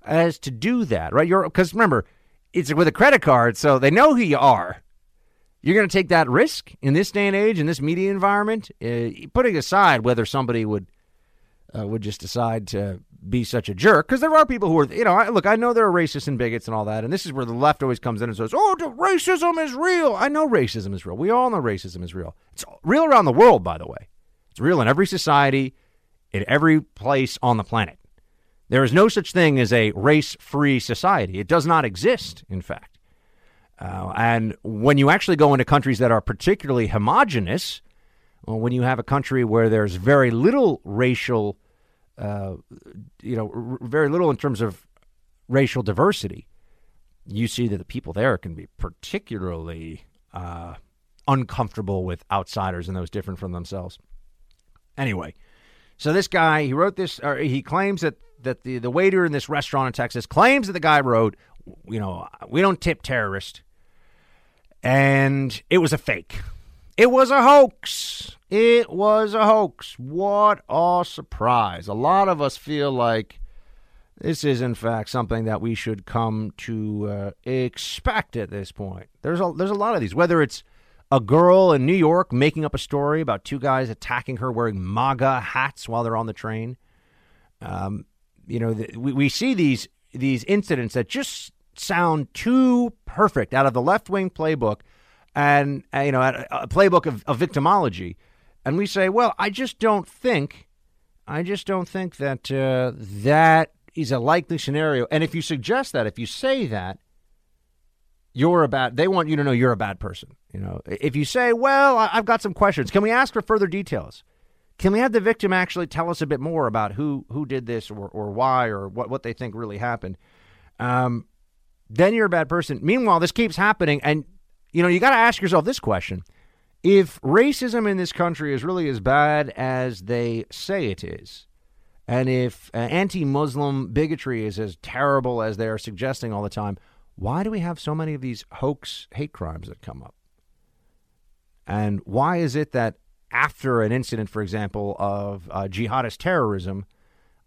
as to do that, right? You're because remember, it's with a credit card, so they know who you are. You're going to take that risk in this day and age, in this media environment, uh, putting aside whether somebody would uh, would just decide to be such a jerk. Because there are people who are, you know, I, look, I know there are racists and bigots and all that, and this is where the left always comes in and says, "Oh, racism is real." I know racism is real. We all know racism is real. It's real around the world, by the way. It's real in every society, in every place on the planet. There is no such thing as a race free society. It does not exist, in fact. Uh, and when you actually go into countries that are particularly homogenous, well, when you have a country where there's very little racial, uh, you know, r- very little in terms of racial diversity, you see that the people there can be particularly uh, uncomfortable with outsiders and those different from themselves. Anyway, so this guy, he wrote this, or he claims that that the, the waiter in this restaurant in Texas claims that the guy wrote, you know, we don't tip terrorists. And it was a fake. It was a hoax. It was a hoax. What a surprise. A lot of us feel like this is, in fact, something that we should come to uh, expect at this point. There's a, there's a lot of these, whether it's a girl in New York making up a story about two guys attacking her wearing MAGA hats while they're on the train. Um, you know, the, we, we see these these incidents that just sound too perfect out of the left wing playbook and, uh, you know, a playbook of, of victimology. And we say, well, I just don't think, I just don't think that uh, that is a likely scenario. And if you suggest that, if you say that, you're a bad, they want you to know you're a bad person. You know, if you say, well, I've got some questions, can we ask for further details? Can we have the victim actually tell us a bit more about who who did this or, or why or what, what they think really happened? Um, then you're a bad person. Meanwhile, this keeps happening, and you know you got to ask yourself this question: If racism in this country is really as bad as they say it is, and if uh, anti-Muslim bigotry is as terrible as they are suggesting all the time, why do we have so many of these hoax hate crimes that come up? And why is it that after an incident, for example, of uh, jihadist terrorism,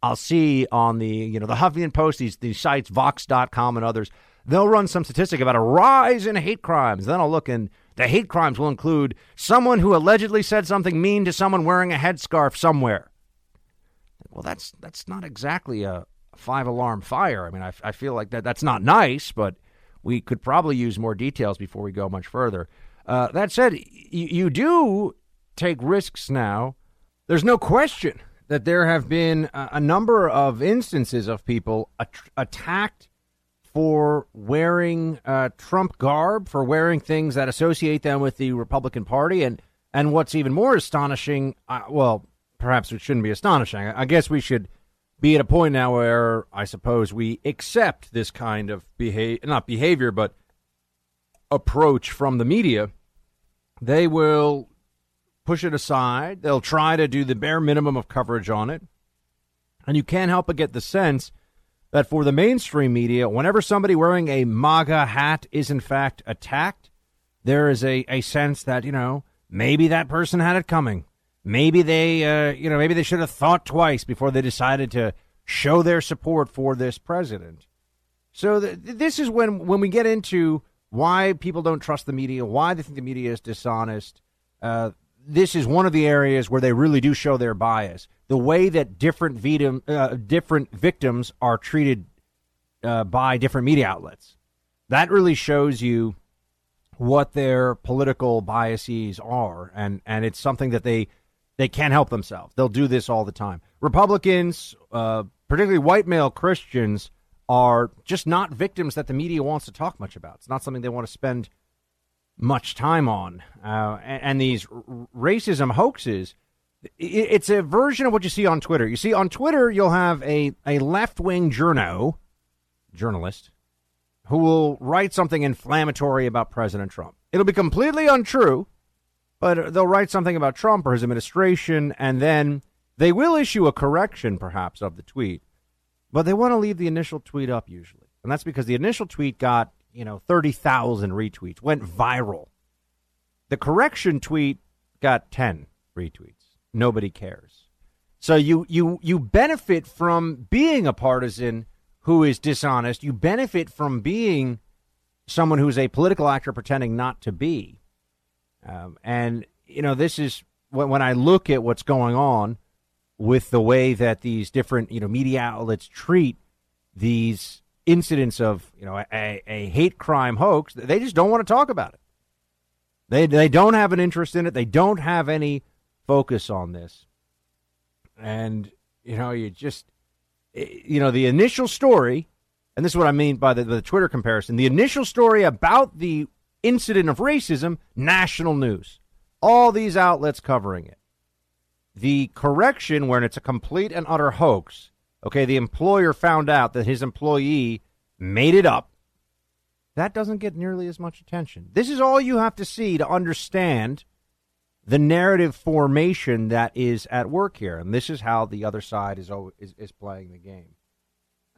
I'll see on the you know the Huffington Post, these these sites, Vox.com and others, they'll run some statistic about a rise in hate crimes. Then I'll look and the hate crimes will include someone who allegedly said something mean to someone wearing a headscarf somewhere. Well, that's that's not exactly a five alarm fire. I mean, I, I feel like that that's not nice, but we could probably use more details before we go much further. Uh, that said, y- you do take risks now. There's no question that there have been a, a number of instances of people at- attacked for wearing uh, Trump garb, for wearing things that associate them with the Republican Party, and and what's even more astonishing, uh, well, perhaps it shouldn't be astonishing. I, guess we should be at a point now where I suppose we accept this kind of behavior, not behavior, but approach from the media. They will push it aside. They'll try to do the bare minimum of coverage on it. And you can't help but get the sense that for the mainstream media, whenever somebody wearing a MAGA hat is in fact attacked, there is a, a sense that, you know, maybe that person had it coming. Maybe they, uh, you know, maybe they should have thought twice before they decided to show their support for this president. So th- this is when, when we get into why people don't trust the media, why they think the media is dishonest. Uh, this is one of the areas where they really do show their bias. The way that different victim, uh, different victims are treated uh, by different media outlets. That really shows you what their political biases are, and and it's something that they they can't help themselves. They'll do this all the time. Republicans, uh, particularly white male Christians, are just not victims that the media wants to talk much about. It's not something they want to spend much time on. Uh, and, and, these r- racism hoaxes, it, it's a version of what you see on Twitter. You see, on Twitter, you'll have a, a left wing journo, journalist who will write something inflammatory about President Trump. It'll be completely untrue. but they'll write something about Trump or his administration, and then they will issue a correction, perhaps, of the tweet, but they want to leave the initial tweet up usually, and that's because the initial tweet got you know thirty thousand retweets, went viral. The correction tweet got ten retweets. Nobody cares. So you you you benefit from being a partisan who is dishonest. You benefit from being someone who's a political actor pretending not to be. Um, and you know, this is when, when I look at what's going on with the way that these different you know media outlets treat these incidents of you know a, a hate crime hoax. They just don't want to talk about it. They they don't have an interest in it. They don't have any focus on this. And you know, you just eh, you know the initial story, and this is what I mean by the, the Twitter comparison. The initial story about the incident of racism, national news. All these outlets covering it. The correction, when it's a complete and utter hoax, okay, the employer found out that his employee made it up. That doesn't get nearly as much attention. This is all you have to see to understand the narrative formation that is at work here. And this is how the other side is, is, is playing the game.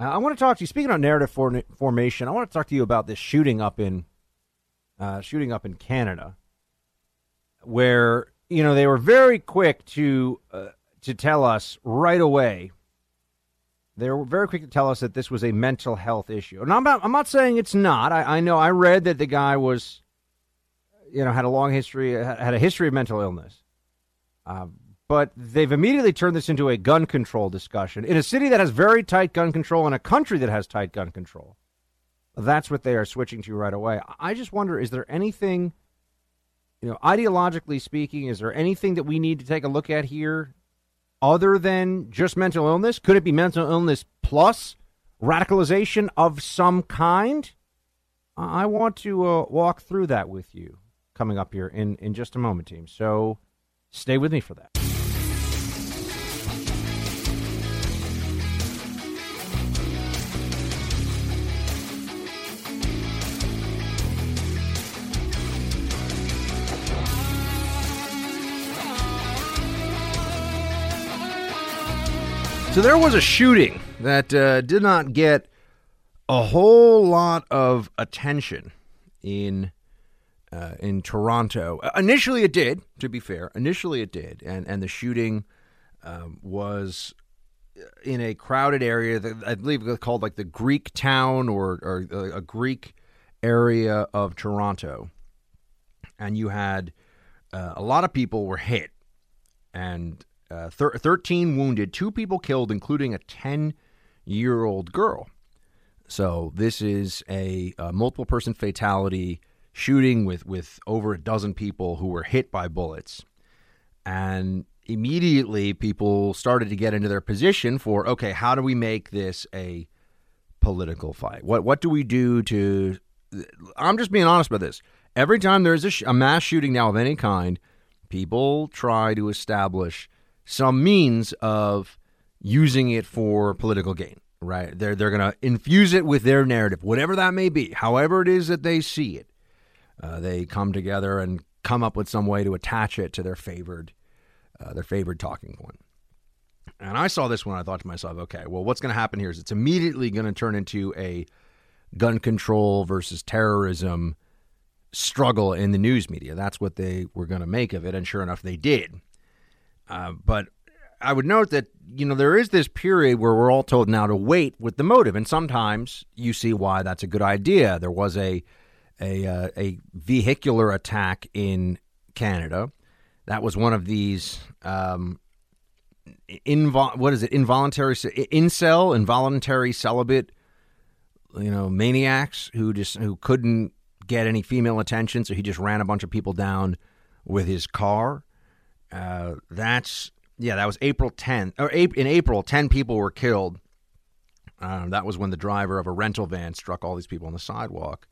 Uh, I want to talk to you, speaking of narrative for, formation, I want to talk to you about this shooting up in uh, shooting up in Canada, where you know they were very quick to uh, to tell us right away. They were very quick to tell us that this was a mental health issue, and I'm not. I'm not saying it's not. I, I know. I read that the guy was, you know, had a long history, had a history of mental illness. Uh, but they've immediately turned this into a gun control discussion in a city that has very tight gun control and a country that has tight gun control. That's what they are switching to right away. I just wonder is there anything, you know, ideologically speaking, is there anything that we need to take a look at here other than just mental illness? Could it be mental illness plus radicalization of some kind? I want to uh, walk through that with you coming up here in, in just a moment, team. So stay with me for that. So there was a shooting that uh, did not get a whole lot of attention in uh, in Toronto. Uh, initially, it did. To be fair, initially it did, and and the shooting um, was in a crowded area that I believe it's called like the Greek town or or uh, a Greek area of Toronto, and you had uh, a lot of people were hit, and uh, thir- 13 wounded, two people killed, including a 10 year old girl. So this is a, a, multiple person fatality shooting with, with over a dozen people who were hit by bullets. And immediately people started to get into their position for okay, how do we make this a political fight? What what do we do to I'm just being honest about this. Every time there's a, sh- a mass shooting now of any kind, people try to establish some means of using it for political gain, right? They're they're going to infuse it with their narrative, whatever that may be, however it is that they see it. Uh, they come together and come up with some way to attach it to their favored uh, their favored talking point. And I saw this one. I thought to myself, okay, well, what's going to happen here is it's immediately going to turn into a gun control versus terrorism struggle in the news media. That's what they were going to make of it, and sure enough, they did. Uh, but I would note that you know there is this period where we're all told now to wait with the motive, and sometimes you see why that's a good idea. There was a a uh, a vehicular attack in Canada. That was one of these um, invol- what is it involuntary incel involuntary celibate you know maniacs who just who couldn't get any female attention, so he just ran a bunch of people down with his car. Uh, that's yeah, that was April 10th. Or in April, 10 people were killed. Uh, that was when the driver of a rental van struck all these people on the sidewalk.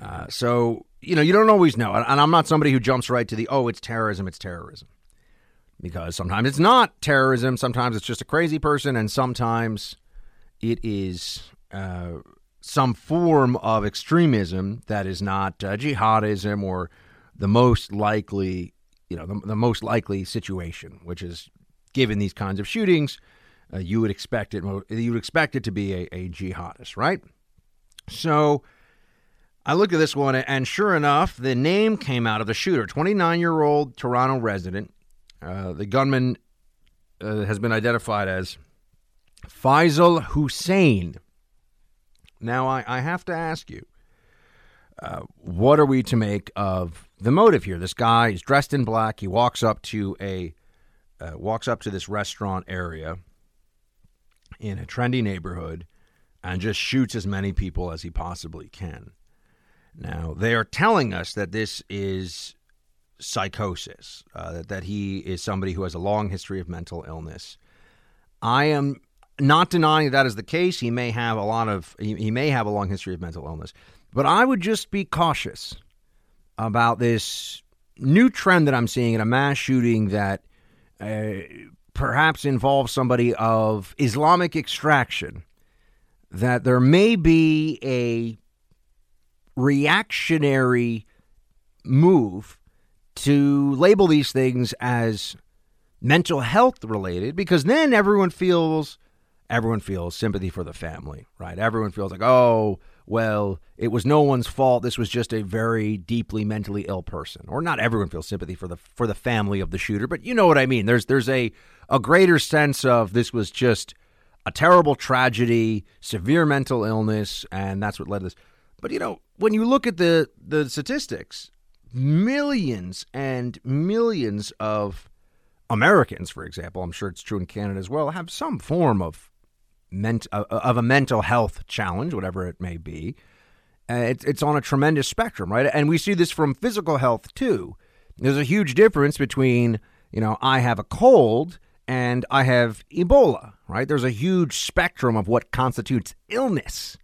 Uh, so you know you don't always know, and I'm not somebody who jumps right to the oh it's terrorism, it's terrorism, because sometimes it's not terrorism, sometimes it's just a crazy person, and sometimes it is uh, some form of extremism that is not uh, jihadism or the most likely you know, the, the most likely situation, which is given these kinds of shootings, uh, you would expect it. You would expect it to be a, a jihadist, right? So I look at this one, and sure enough, the name came out of the shooter, 29 year old Toronto resident. Uh, the gunman uh, has been identified as Faisal Hussain. Now, I, I have to ask you, uh, what are we to make of the motive here? This guy is dressed in black. He walks up to a uh, walks up to this restaurant area in a trendy neighborhood and just shoots as many people as he possibly can. Now, they are telling us that this is psychosis, uh, that, that he is somebody who has a long history of mental illness. I am not denying that, that is the case. He may have a lot of, he, he may have a long history of mental illness, but I would just be cautious about this new trend that I'm seeing in a mass shooting that uh, perhaps involves somebody of Islamic extraction. That there may be a reactionary move to label these things as mental health related because then everyone feels everyone feels sympathy for the family, right? Everyone feels like, "Oh, well, it was no one's fault. This was just a very deeply mentally ill person." Or not everyone feels sympathy for the for the family of the shooter, but you know what I mean. There's there's a a greater sense of this was just a terrible tragedy, severe mental illness, and that's what led to this. But you know, when you look at the the statistics, millions and millions of Americans, for example, I'm sure it's true in Canada as well, have some form of ment- uh, of a mental health challenge, whatever it may be. Uh, it's it's on a tremendous spectrum, right? And we see this from physical health too. There's a huge difference between you know I have a cold and I have Ebola, right? There's a huge spectrum of what constitutes illness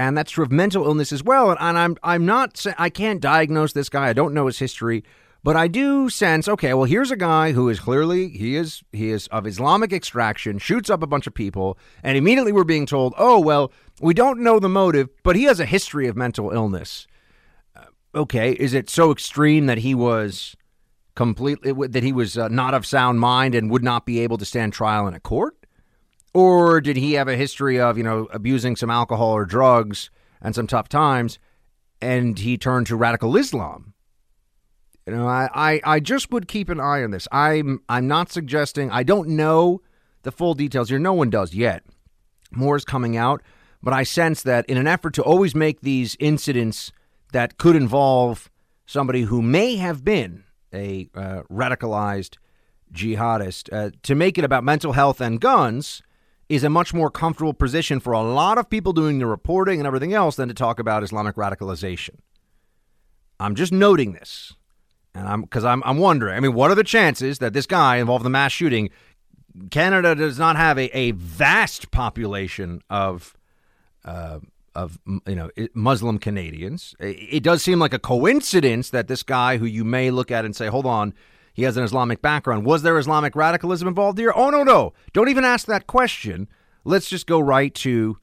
and that's true of mental illness as well. And, I'm I'm not I can't diagnose this guy. I don't know his history, but I do sense okay. Well, here's a guy who is clearly he is he is of Islamic extraction, shoots up a bunch of people, and immediately we're being told, oh well, we don't know the motive, but he has a history of mental illness. Uh, okay, is it so extreme that he was completely that he was uh, not of sound mind and would not be able to stand trial in a court? Or did he have a history of, you know, abusing some alcohol or drugs and some tough times and he turned to radical Islam? You know, I, I, I just would keep an eye on this. I'm I'm not suggesting I don't know the full details here. No one does yet. More is coming out, but I sense that in an effort to always make these incidents that could involve somebody who may have been a uh, radicalized jihadist, uh, to make it about mental health and guns, is a much more comfortable position for a lot of people doing the reporting and everything else than to talk about Islamic radicalization. I'm just noting this. And I'm because I'm I'm wondering, I mean, what are the chances that this guy involved in the mass shooting Canada does not have a, a vast population of uh, of you know Muslim Canadians. It does seem like a coincidence that this guy, who you may look at and say, "Hold on, he has an Islamic background. Was there Islamic radicalism involved here? Oh, no, no. Don't even ask that question. Let's just go right to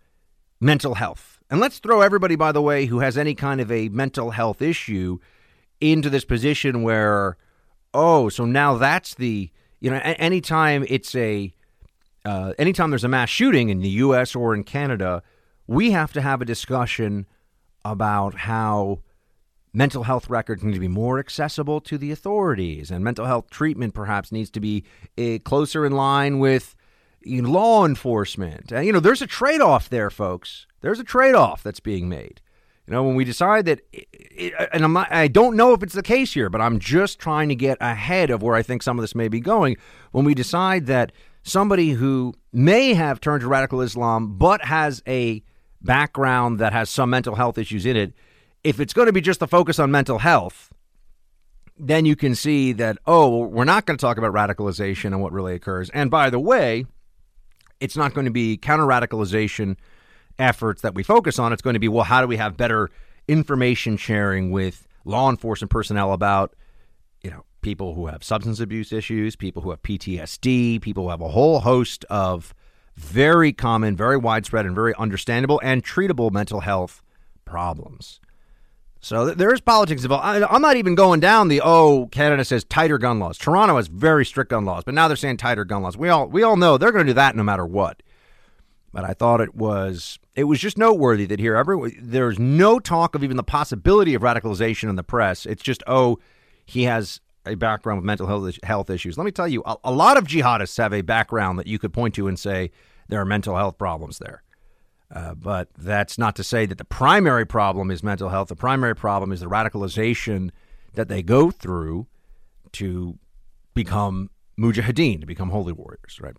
mental health. And let's throw everybody, by the way, who has any kind of a mental health issue into this position where, oh, so now that's the, you know, anytime it's a, uh, anytime there's a mass shooting in the U.S. or in Canada, we have to have a discussion about how mental health records need to be more accessible to the authorities, and mental health treatment perhaps needs to be uh, closer in line with law enforcement. And, you know, there's a trade off there, folks. There's a trade off that's being made. You know, when we decide that, it, and I'm not, I don't know if it's the case here, but I'm just trying to get ahead of where I think some of this may be going. When we decide that somebody who may have turned to radical Islam but has a background that has some mental health issues in it if it's going to be just the focus on mental health, then you can see that, oh, we're not going to talk about radicalization and what really occurs. And by the way, it's not going to be counter radicalization efforts that we focus on. It's going to be, well, how do we have better information sharing with law enforcement personnel about, you know, people who have substance abuse issues, people who have PTSD, people who have a whole host of very common, very widespread, and very understandable and treatable mental health problems. So there is politics involved. I'm not even going down the oh Canada says tighter gun laws. Toronto has very strict gun laws, but now they're saying tighter gun laws. We all we all know they're going to do that no matter what. But I thought it was it was just noteworthy that here every there's no talk of even the possibility of radicalization in the press. It's just oh he has a background with mental health health issues. Let me tell you, a, a lot of jihadists have a background that you could point to and say there are mental health problems there. Uh, but that's not to say that the primary problem is mental health. The primary problem is the radicalization that they go through to become mujahideen, to become holy warriors, right?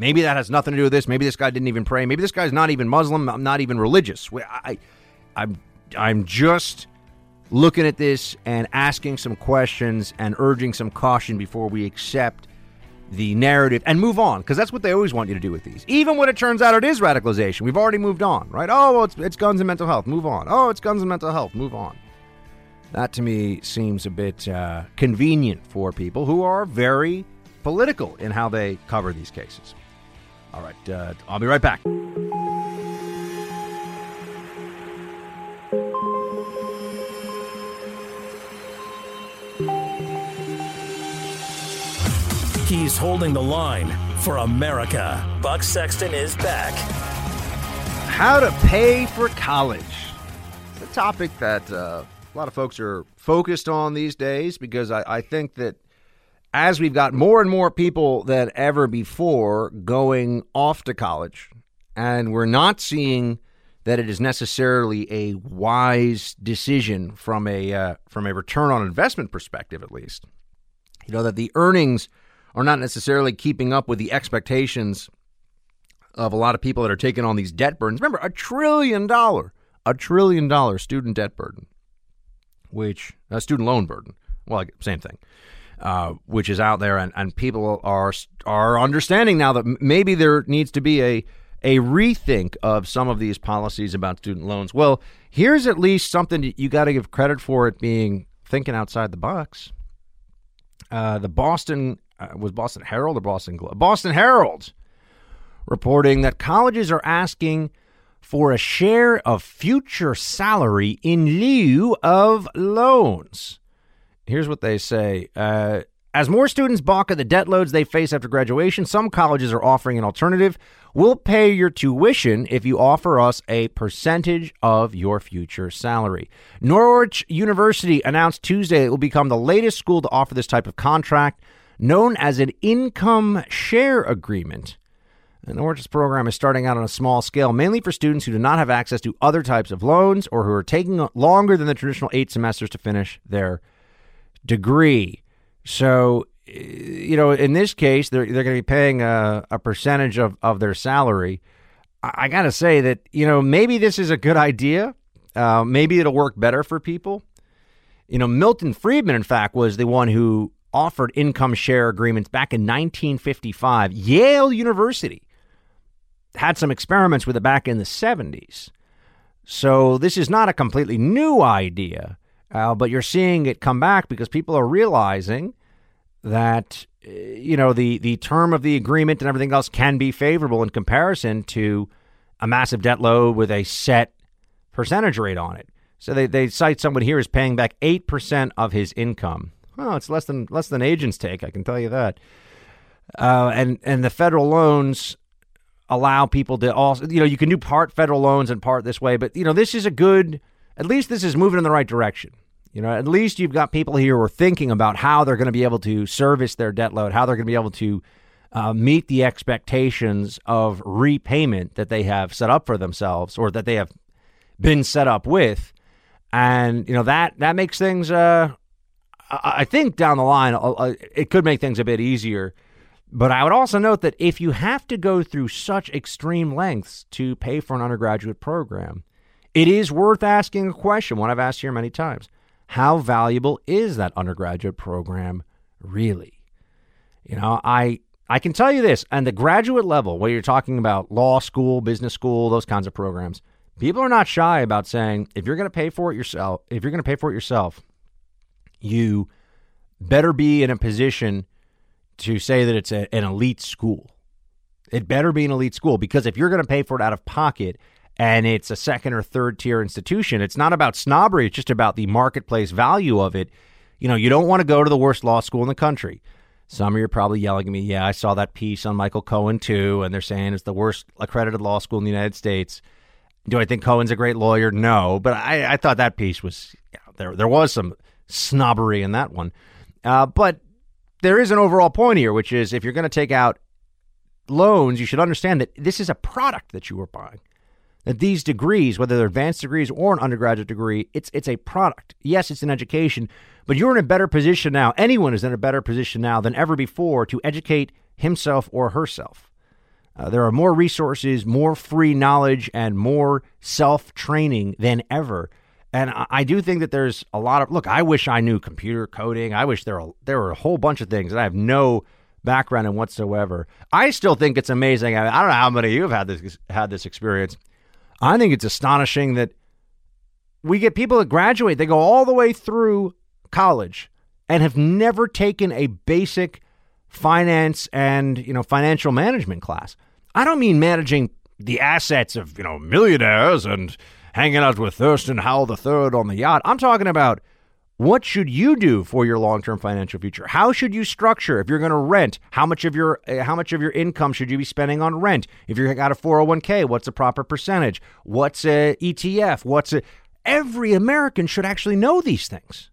Maybe that has nothing to do with this. Maybe this guy didn't even pray. Maybe this guy's not even Muslim, I'm not even religious. I, I'm, I'm just looking at this and asking some questions and urging some caution before we accept the narrative and move on because that's what they always want you to do with these. Even when it turns out it is radicalization, we've already moved on, right? Oh, well, it's, it's guns and mental health, move on. Oh, it's guns and mental health, move on. That to me seems a bit uh, convenient for people who are very political in how they cover these cases. All right, uh, I'll be right back. He's holding the line for America. Buck Sexton is back. How to pay for college. It's a topic that uh, a lot of folks are focused on these days because I, I think that as we've got more and more people than ever before going off to college, and we're not seeing that it is necessarily a wise decision from a uh, from a return on investment perspective, at least. You know that the earnings are not necessarily keeping up with the expectations of a lot of people that are taking on these debt burdens. Remember, a trillion dollar, a trillion dollar student debt burden, which a student loan burden. Well, same thing, uh, which is out there, and, and people are are understanding now that maybe there needs to be a a rethink of some of these policies about student loans. Well, here's at least something you got to give credit for it being thinking outside the box. Uh, the Boston uh, was Boston Herald or Boston Globe? Boston Herald reporting that colleges are asking for a share of future salary in lieu of loans. Here's what they say. Uh, as more students balk at the debt loads they face after graduation, some colleges are offering an alternative. We'll pay your tuition if you offer us a percentage of your future salary. Norwich University announced Tuesday it will become the latest school to offer this type of contract known as an income share agreement. The Norwich program is starting out on a small scale, mainly for students who do not have access to other types of loans or who are taking longer than the traditional eight semesters to finish their degree. So, you know, in this case, they're, they're going to be paying a, a percentage of, of their salary. I, I got to say that, you know, maybe this is a good idea. Uh, maybe it'll work better for people. You know, Milton Friedman, in fact, was the one who offered income share agreements back in 1955. Yale University had some experiments with it back in the 70s. So this is not a completely new idea, uh, but you're seeing it come back because people are realizing that uh, you know the the term of the agreement and everything else can be favorable in comparison to a massive debt load with a set percentage rate on it. So they, they cite someone here as paying back 8% of his income. Well, it's less than less than agents take. I can tell you that. Uh, and and the federal loans allow people to also, you know, you can do part federal loans and part this way, but you know, this is a good. At least this is moving in the right direction. You know, at least you've got people here who are thinking about how they're going to be able to service their debt load, how they're going to be able to uh, meet the expectations of repayment that they have set up for themselves or that they have been set up with, and you know that that makes things uh, I think down the line, uh, uh, it could make things a bit easier. But I would also note that if you have to go through such extreme lengths to pay for an undergraduate program, it is worth asking a question, one I've asked here many times. How valuable is that undergraduate program really? You know, I I can tell you this, and the graduate level, where you're talking about law school, business school, those kinds of programs, people are not shy about saying if you're going to pay for it yourself, if you're going to pay for it yourself, you better be in a position to say that it's a, an elite school. It better be an elite school because if you're going to pay for it out of pocket and it's a second or third tier institution. It's not about snobbery, it's just about the marketplace value of it. You know, you don't want to go to the worst law school in the country. Some of you are probably yelling at me, yeah, I saw that piece on Michael Cohen too, and they're saying it's the worst accredited law school in the United States. Do I think Cohen's a great lawyer? No, but I, I thought that piece was there. There was some snobbery in that one, uh, but there is an overall point here, which is if you're going to take out loans, you should understand that this is a product that you are buying. That these degrees, whether they're advanced degrees or an undergraduate degree, it's it's a product. Yes, it's an education, but you're in a better position now. Anyone is in a better position now than ever before to educate himself or herself. Uh, there are more resources, more free knowledge, and more self training than ever. And I, I do think that there's a lot of look. I wish I knew computer coding. I wish there were, there were a whole bunch of things that I have no background in whatsoever. I still think it's amazing. I, mean, I don't know how many of you have had this had this experience. I think it's astonishing that we get people that graduate, they go all the way through college and have never taken a basic finance and, you know, financial management class. I don't mean managing the assets of, you know, millionaires and hanging out with Thurston Howell III on the yacht. I'm talking about what should you do for your long-term financial future? How should you structure if you're going to rent? How much of your uh, how much of your income should you be spending on rent? If you got a 401k, what's the proper percentage? What's a ETF? What's a Every American should actually know these things.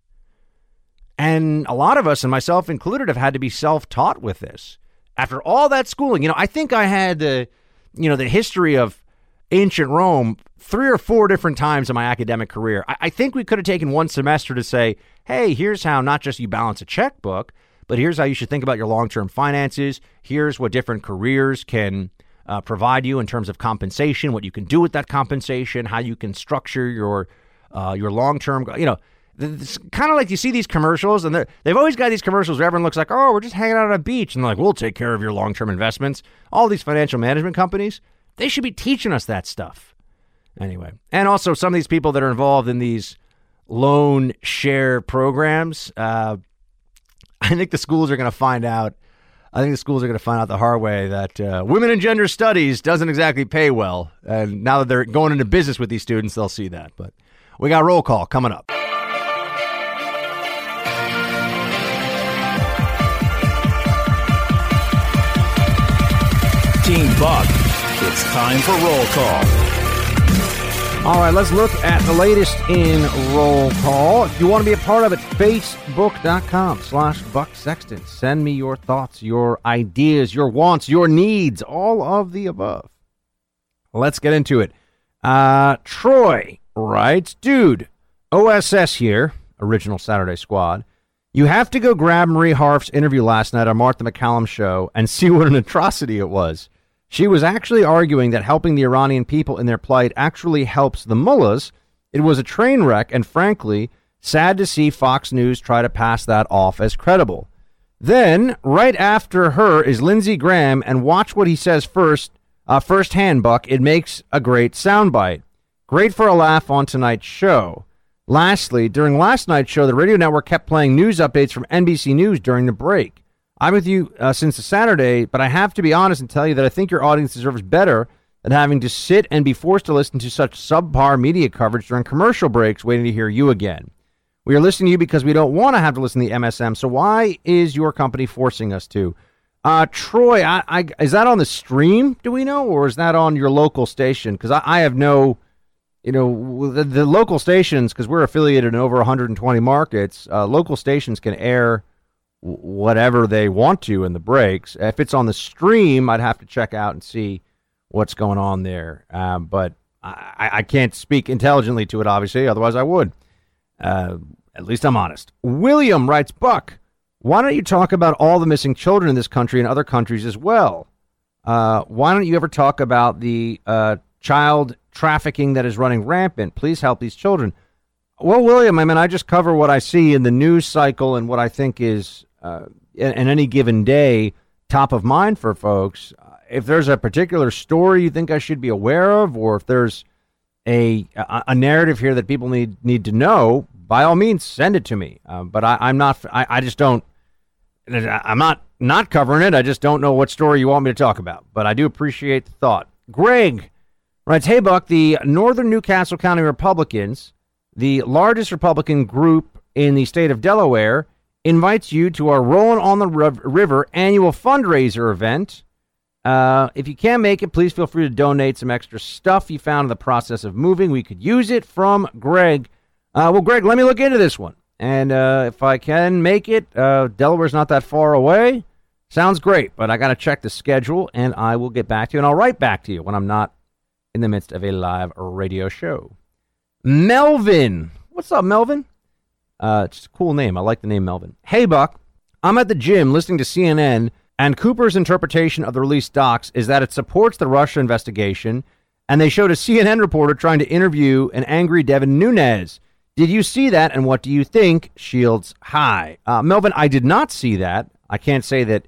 And a lot of us, and myself included, have had to be self-taught with this. After all that schooling, you know, I think I had the, you know, the history of ancient Rome three or four different times in my academic career. I, I think we could have taken one semester to say, hey, here's how not just you balance a checkbook, but here's how you should think about your long term finances. Here's what different careers can uh, provide you in terms of compensation, what you can do with that compensation, how you can structure your uh, your long term. You know, it's kind of like you see these commercials, and they've always got these commercials where everyone looks like, oh, we're just hanging out on a beach, and like, we'll take care of your long term investments. All these financial management companies, they should be teaching us that stuff. Anyway, and also some of these people that are involved in these loan share programs, uh, I think the schools are going to find out. I think the schools are going to find out the hard way that uh, women and gender studies doesn't exactly pay well. And now that they're going into business with these students, they'll see that. But we got roll call coming up. Team Buck, it's time for roll call. All right, let's look at the latest in roll call. If you want to be a part of it, facebook.com slash Buck Sexton. Send me your thoughts, your ideas, your wants, your needs, all of the above. Let's get into it. Uh, Troy writes, dude, OSS here, original Saturday squad. You have to go grab Marie Harf's interview last night on Martha MacCallum show and see what an atrocity it was. She was actually arguing that helping the Iranian people in their plight actually helps the mullahs. It was a train wreck, and frankly, sad to see Fox News try to pass that off as credible. Then, right after her, is Lindsey Graham, and watch what he says first, uh, firsthand, Buck. It makes a great soundbite. Great for a laugh on tonight's show. Lastly, during last night's show, the radio network kept playing news updates from NBC News during the break. I'm with you uh, since Saturday, but I have to be honest and tell you that I think your audience deserves better than having to sit and be forced to listen to such subpar media coverage during commercial breaks waiting to hear you again. We are listening to you because we don't want to have to listen to the MSM, so why is your company forcing us to? Uh, Troy, I, I, is that on the stream, do we know, or is that on your local station? Because I, I, have no, you know, the, the local stations, because we're affiliated in over 120 markets, uh, local stations can air – whatever they want to in the breaks. If it's on the stream, I'd have to check out and see what's going on there. Um, but I, I, can't speak intelligently to it, obviously. Otherwise, I would. Uh, at least I'm honest. William writes, Buck, why don't you talk about all the missing children in this country and other countries as well? Uh, why don't you ever talk about the uh, child trafficking that is running rampant? Please help these children. Well, William, I mean, I just cover what I see in the news cycle and what I think is uh, in, in, any given day top of mind for folks. If there's a particular story you think I should be aware of, or if there's a a, narrative here that people need need to know, by all means, send it to me. Uh, but I, am not. I, I just don't. I'm not not covering it. I just don't know what story you want me to talk about. But I do appreciate the thought. Greg Writes, Hey, Buck, the Northern New Castle County Republicans, the largest Republican group in the state of Delaware, invites you to our Rolling on the River annual fundraiser event. Uh, if you can't make it, please feel free to donate some extra stuff you found in the process of moving. We could use it from Greg. Uh, well, Greg, let me look into this one. And uh, if I can make it, uh, Delaware's not that far away. Sounds great, but I got to check the schedule and I will get back to you. And I'll write back to you when I'm not in the midst of a live radio show. Melvin. What's up, Melvin? Uh, it's a cool name. I like the name Melvin. Hey, Buck. I'm at the gym listening to CNN, and Cooper's interpretation of the released docs is that it supports the Russia investigation, and they showed a CNN reporter trying to interview an angry Devin Nunes. Did you see that, and what do you think? Shields High. Uh, Melvin, I did not see that. I can't say that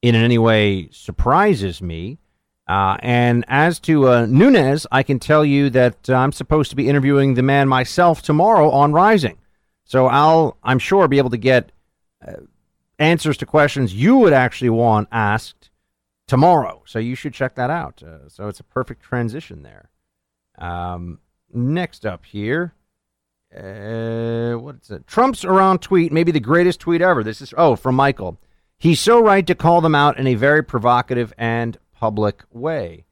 in any way surprises me. Uh, and as to uh, Nunes, I can tell you that uh, I'm supposed to be interviewing the man myself tomorrow on Rising. So I'll, I'm sure, be able to get uh, answers to questions you would actually want asked tomorrow. So you should check that out. Uh, so it's a perfect transition there. Um, next up here, uh, what's it? Trump's Rouhani tweet, maybe the greatest tweet ever. This is oh from Michael. He's so right to call them out in a very provocative and public way.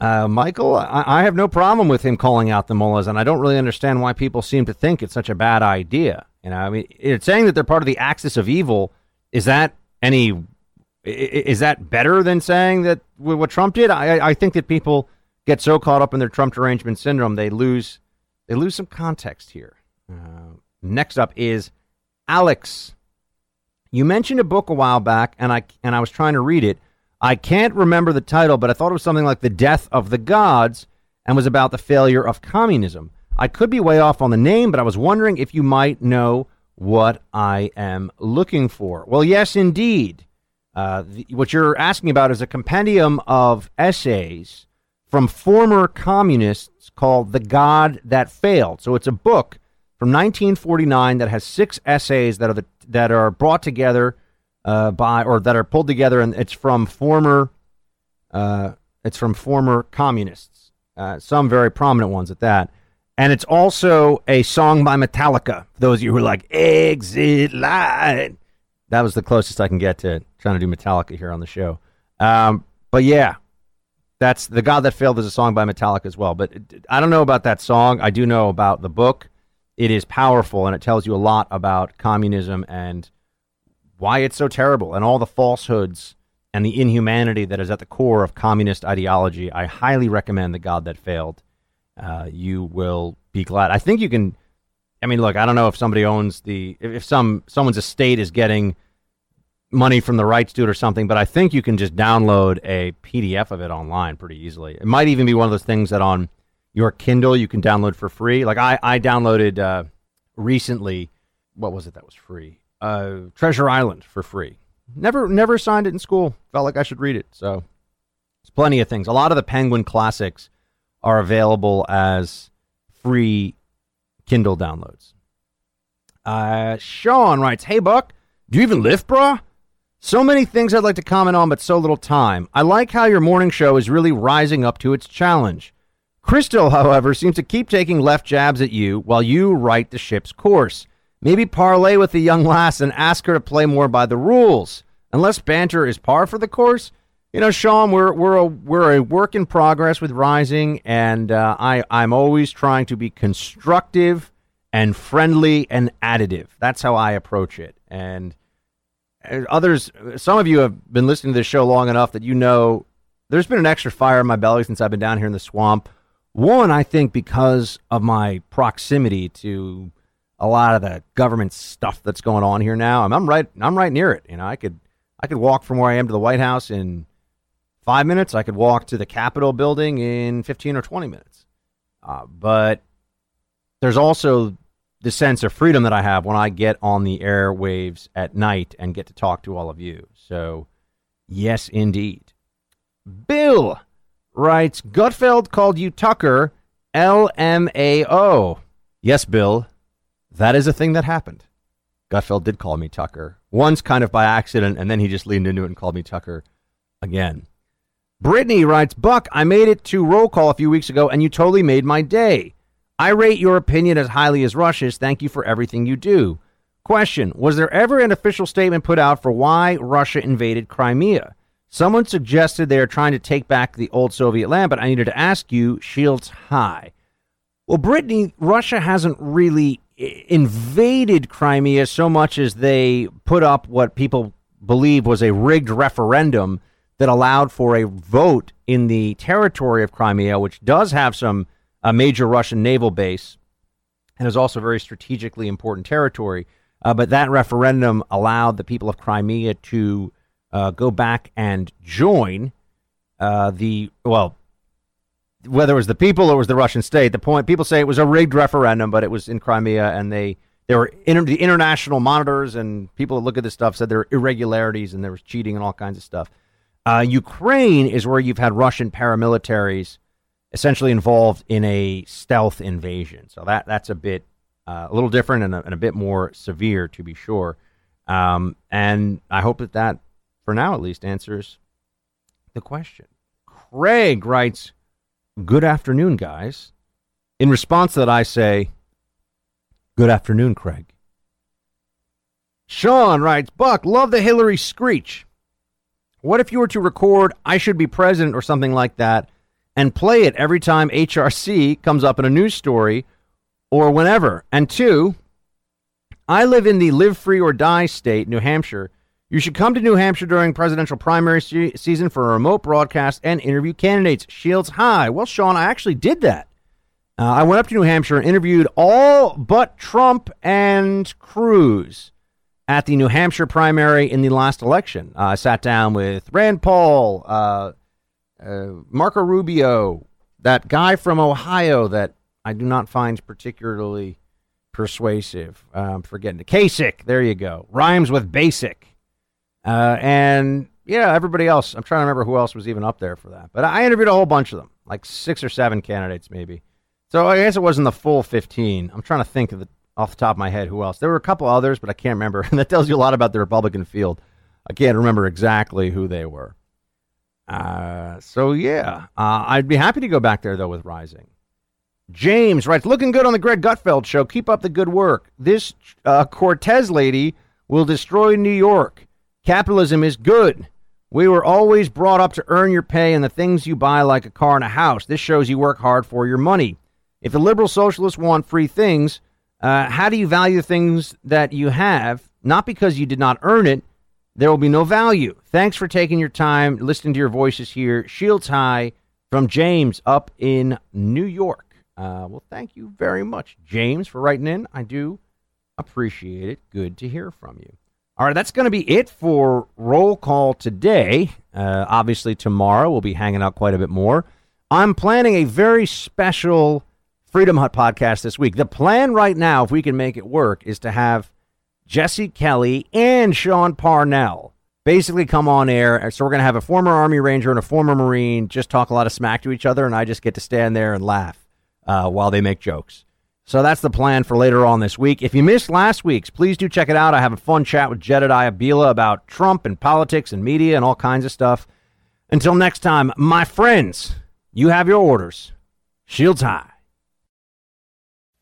Uh, Michael, I, I, have no problem with him calling out the mullahs, and I don't really understand why people seem to think it's such a bad idea. You know, I mean, it's saying that they're part of the axis of evil. Is that any? Is that better than saying that what Trump did? I, I think that people get so caught up in their Trump derangement syndrome they lose they lose some context here. Uh, next up is Alex. You mentioned a book a while back, and I and I was trying to read it. I can't remember the title, but I thought it was something like The Death of the Gods and was about the failure of communism. I could be way off on the name, but I was wondering if you might know what I am looking for. Well, yes, indeed. Uh, the, what you're asking about is a compendium of essays from former communists called The God That Failed. So it's a book from 1949 that has six essays that are the, that are brought together uh, by or that are pulled together, and it's from former uh, it's from former communists, uh, some very prominent ones at that. And it's also a song by Metallica. For those of you who are like Exit Light, that was the closest I can get to trying to do Metallica here on the show. Um, but yeah, that's the God that failed is a song by Metallica as well. But I don't know about that song. I do know about the book. It is powerful and it tells you a lot about communism and why it's so terrible and all the falsehoods and the inhumanity that is at the core of communist ideology. I highly recommend The God That Failed. Uh, you will be glad. I think you can. I mean, look, I don't know if somebody owns the if some someone's estate is getting money from the rights to it or something, but I think you can just download a PDF of it online pretty easily. It might even be one of those things that on your Kindle you can download for free. Like I I downloaded uh, recently. What was it that was free? Uh, Treasure Island for free. Never never signed it in school. Felt like I should read it. So it's plenty of things. A lot of the Penguin classics are available as free Kindle downloads. Uh, Sean writes, "Hey Buck, do you even lift, brah? So many things I'd like to comment on, but so little time. I like how your morning show is really rising up to its challenge. Crystal, however, seems to keep taking left jabs at you while you write the ship's course. Maybe parlay with the young lass and ask her to play more by the rules. Unless banter is par for the course, you know, Sean, we're we're a we're a work in progress with Rising, and uh, I I'm always trying to be constructive and friendly and additive. That's how I approach it. And uh, others, some of you have been listening to this show long enough that you know there's been an extra fire in my belly since I've been down here in the swamp. One, I think, because of my proximity to a lot of the government stuff that's going on here now. I'm, I'm right. I'm right near it. You know, I could I could walk from where I am to the White House in five minutes. I could walk to the Capitol building in 15 or 20 minutes. Uh, but there's also the sense of freedom that I have when I get on the airwaves at night and get to talk to all of you. So, yes, indeed. Bill writes Gutfeld called you Tucker, LMAO. Yes, Bill, that is a thing that happened. Gutfeld did call me Tucker once, kind of by accident, and then he just leaned into it and called me Tucker again. Brittany writes, Buck, I made it to roll call a few weeks ago and you totally made my day. I rate your opinion as highly as Russia's. Thank you for everything you do. Question Was there ever an official statement put out for why Russia invaded Crimea? Someone suggested they are trying to take back the old Soviet land, but I needed to ask you, shields high. Well, Brittany, Russia hasn't really invaded Crimea so much as they put up what people believe was a rigged referendum that allowed for a vote in the territory of Crimea, which does have some a major Russian naval base and is also very strategically important territory. Uh, but that referendum allowed the people of Crimea to uh, go back and join uh, the well, whether it was the people or it was the Russian state. The point people say it was a rigged referendum, but it was in Crimea, and they there were inter- the international monitors and people that look at this stuff said there were irregularities and there was cheating and all kinds of stuff. Uh, Ukraine is where you've had Russian paramilitaries essentially involved in a stealth invasion. So that that's a bit uh, a little different and a, and a, bit more severe, to be sure. Um, and I hope that that, for now at least, answers the question. Craig writes, "Good afternoon, guys." In response to that, I say, "Good afternoon, Craig." Sean writes, "Buck, love the Hillary screech." What if you were to record I should be president or something like that and play it every time HRC comes up in a news story or whenever? And two, I live in the live free or die state, New Hampshire. You should come to New Hampshire during presidential primary se- season for a remote broadcast and interview candidates. Shields high. Well, Sean, I actually did that. Uh, I went up to New Hampshire and interviewed all but Trump and Cruz at the New Hampshire primary in the last election. Uh, I sat down with Rand Paul, uh, uh, Marco Rubio, that guy from Ohio that I do not find particularly persuasive. Um, forgetting the Kasich. There you go. Rhymes with basic. Uh, and yeah, everybody else. I'm trying to remember who else was even up there for that. But I interviewed a whole bunch of them, like six or seven candidates, maybe. So I guess it wasn't the full 15. I'm trying to think of the off the top of my head who else. There were a couple others, but I can't remember. And that tells you a lot about the Republican field. I can't remember exactly who they were. Uh, so yeah, uh, I'd be happy to go back there though with Rising. James writes, looking good on the Greg Gutfeld show. Keep up the good work. This uh, Cortez lady will destroy New York. Capitalism is good. We were always brought up to earn your pay and the things you buy, like a car and a house. This shows you work hard for your money. If the liberal socialists want free things, uh, how do you value the things that you have? Not because you did not earn it, there will be no value. Thanks for taking your time, listening to your voices here. Shields High from James up in New York. Uh, well, thank you very much, James, for writing in. I do appreciate it. Good to hear from you. All right, that's going to be it for roll call today. Uh, obviously, tomorrow we'll be hanging out quite a bit more. I'm planning a very special Freedom Hut podcast this week. The plan right now, if we can make it work, is to have Jesse Kelly and Sean Parnell basically come on air. So we're going to have a former Army Ranger and a former Marine just talk a lot of smack to each other, and I just get to stand there and laugh uh, while they make jokes. So that's the plan for later on this week. If you missed last week's, please do check it out. I have a fun chat with Jedediah Bila about Trump and politics and media and all kinds of stuff. Until next time, my friends, you have your orders. Shields high.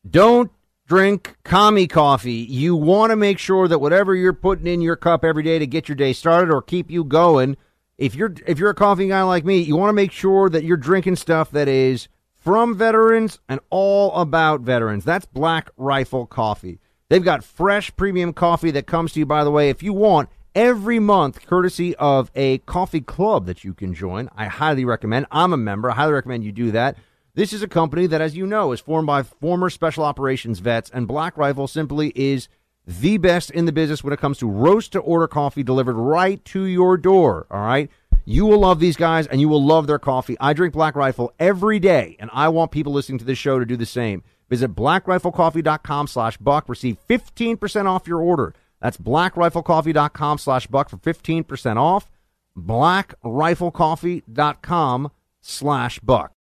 Don't drink commie coffee. You want to make sure that whatever you're putting in your cup every day to get your day started or keep you going, if you're if you're a coffee guy like me, you want to make sure that you're drinking stuff that is from veterans and all about veterans. That's Black Rifle Coffee. They've got fresh premium coffee that comes to you by the way if you want every month courtesy of a coffee club that you can join. I highly recommend. I'm a member. I highly recommend you do that. This is a company that, as you know, is formed by former special operations vets, and Black Rifle simply is the best in the business when it comes to roast to order coffee delivered right to your door. All right. You will love these guys and you will love their coffee. I drink Black Rifle every day, and I want people listening to this show to do the same. Visit blackriflecoffee.com slash buck. Receive 15% off your order. That's blackriflecoffee.com slash buck for 15% off. blackriflecoffee.com slash buck.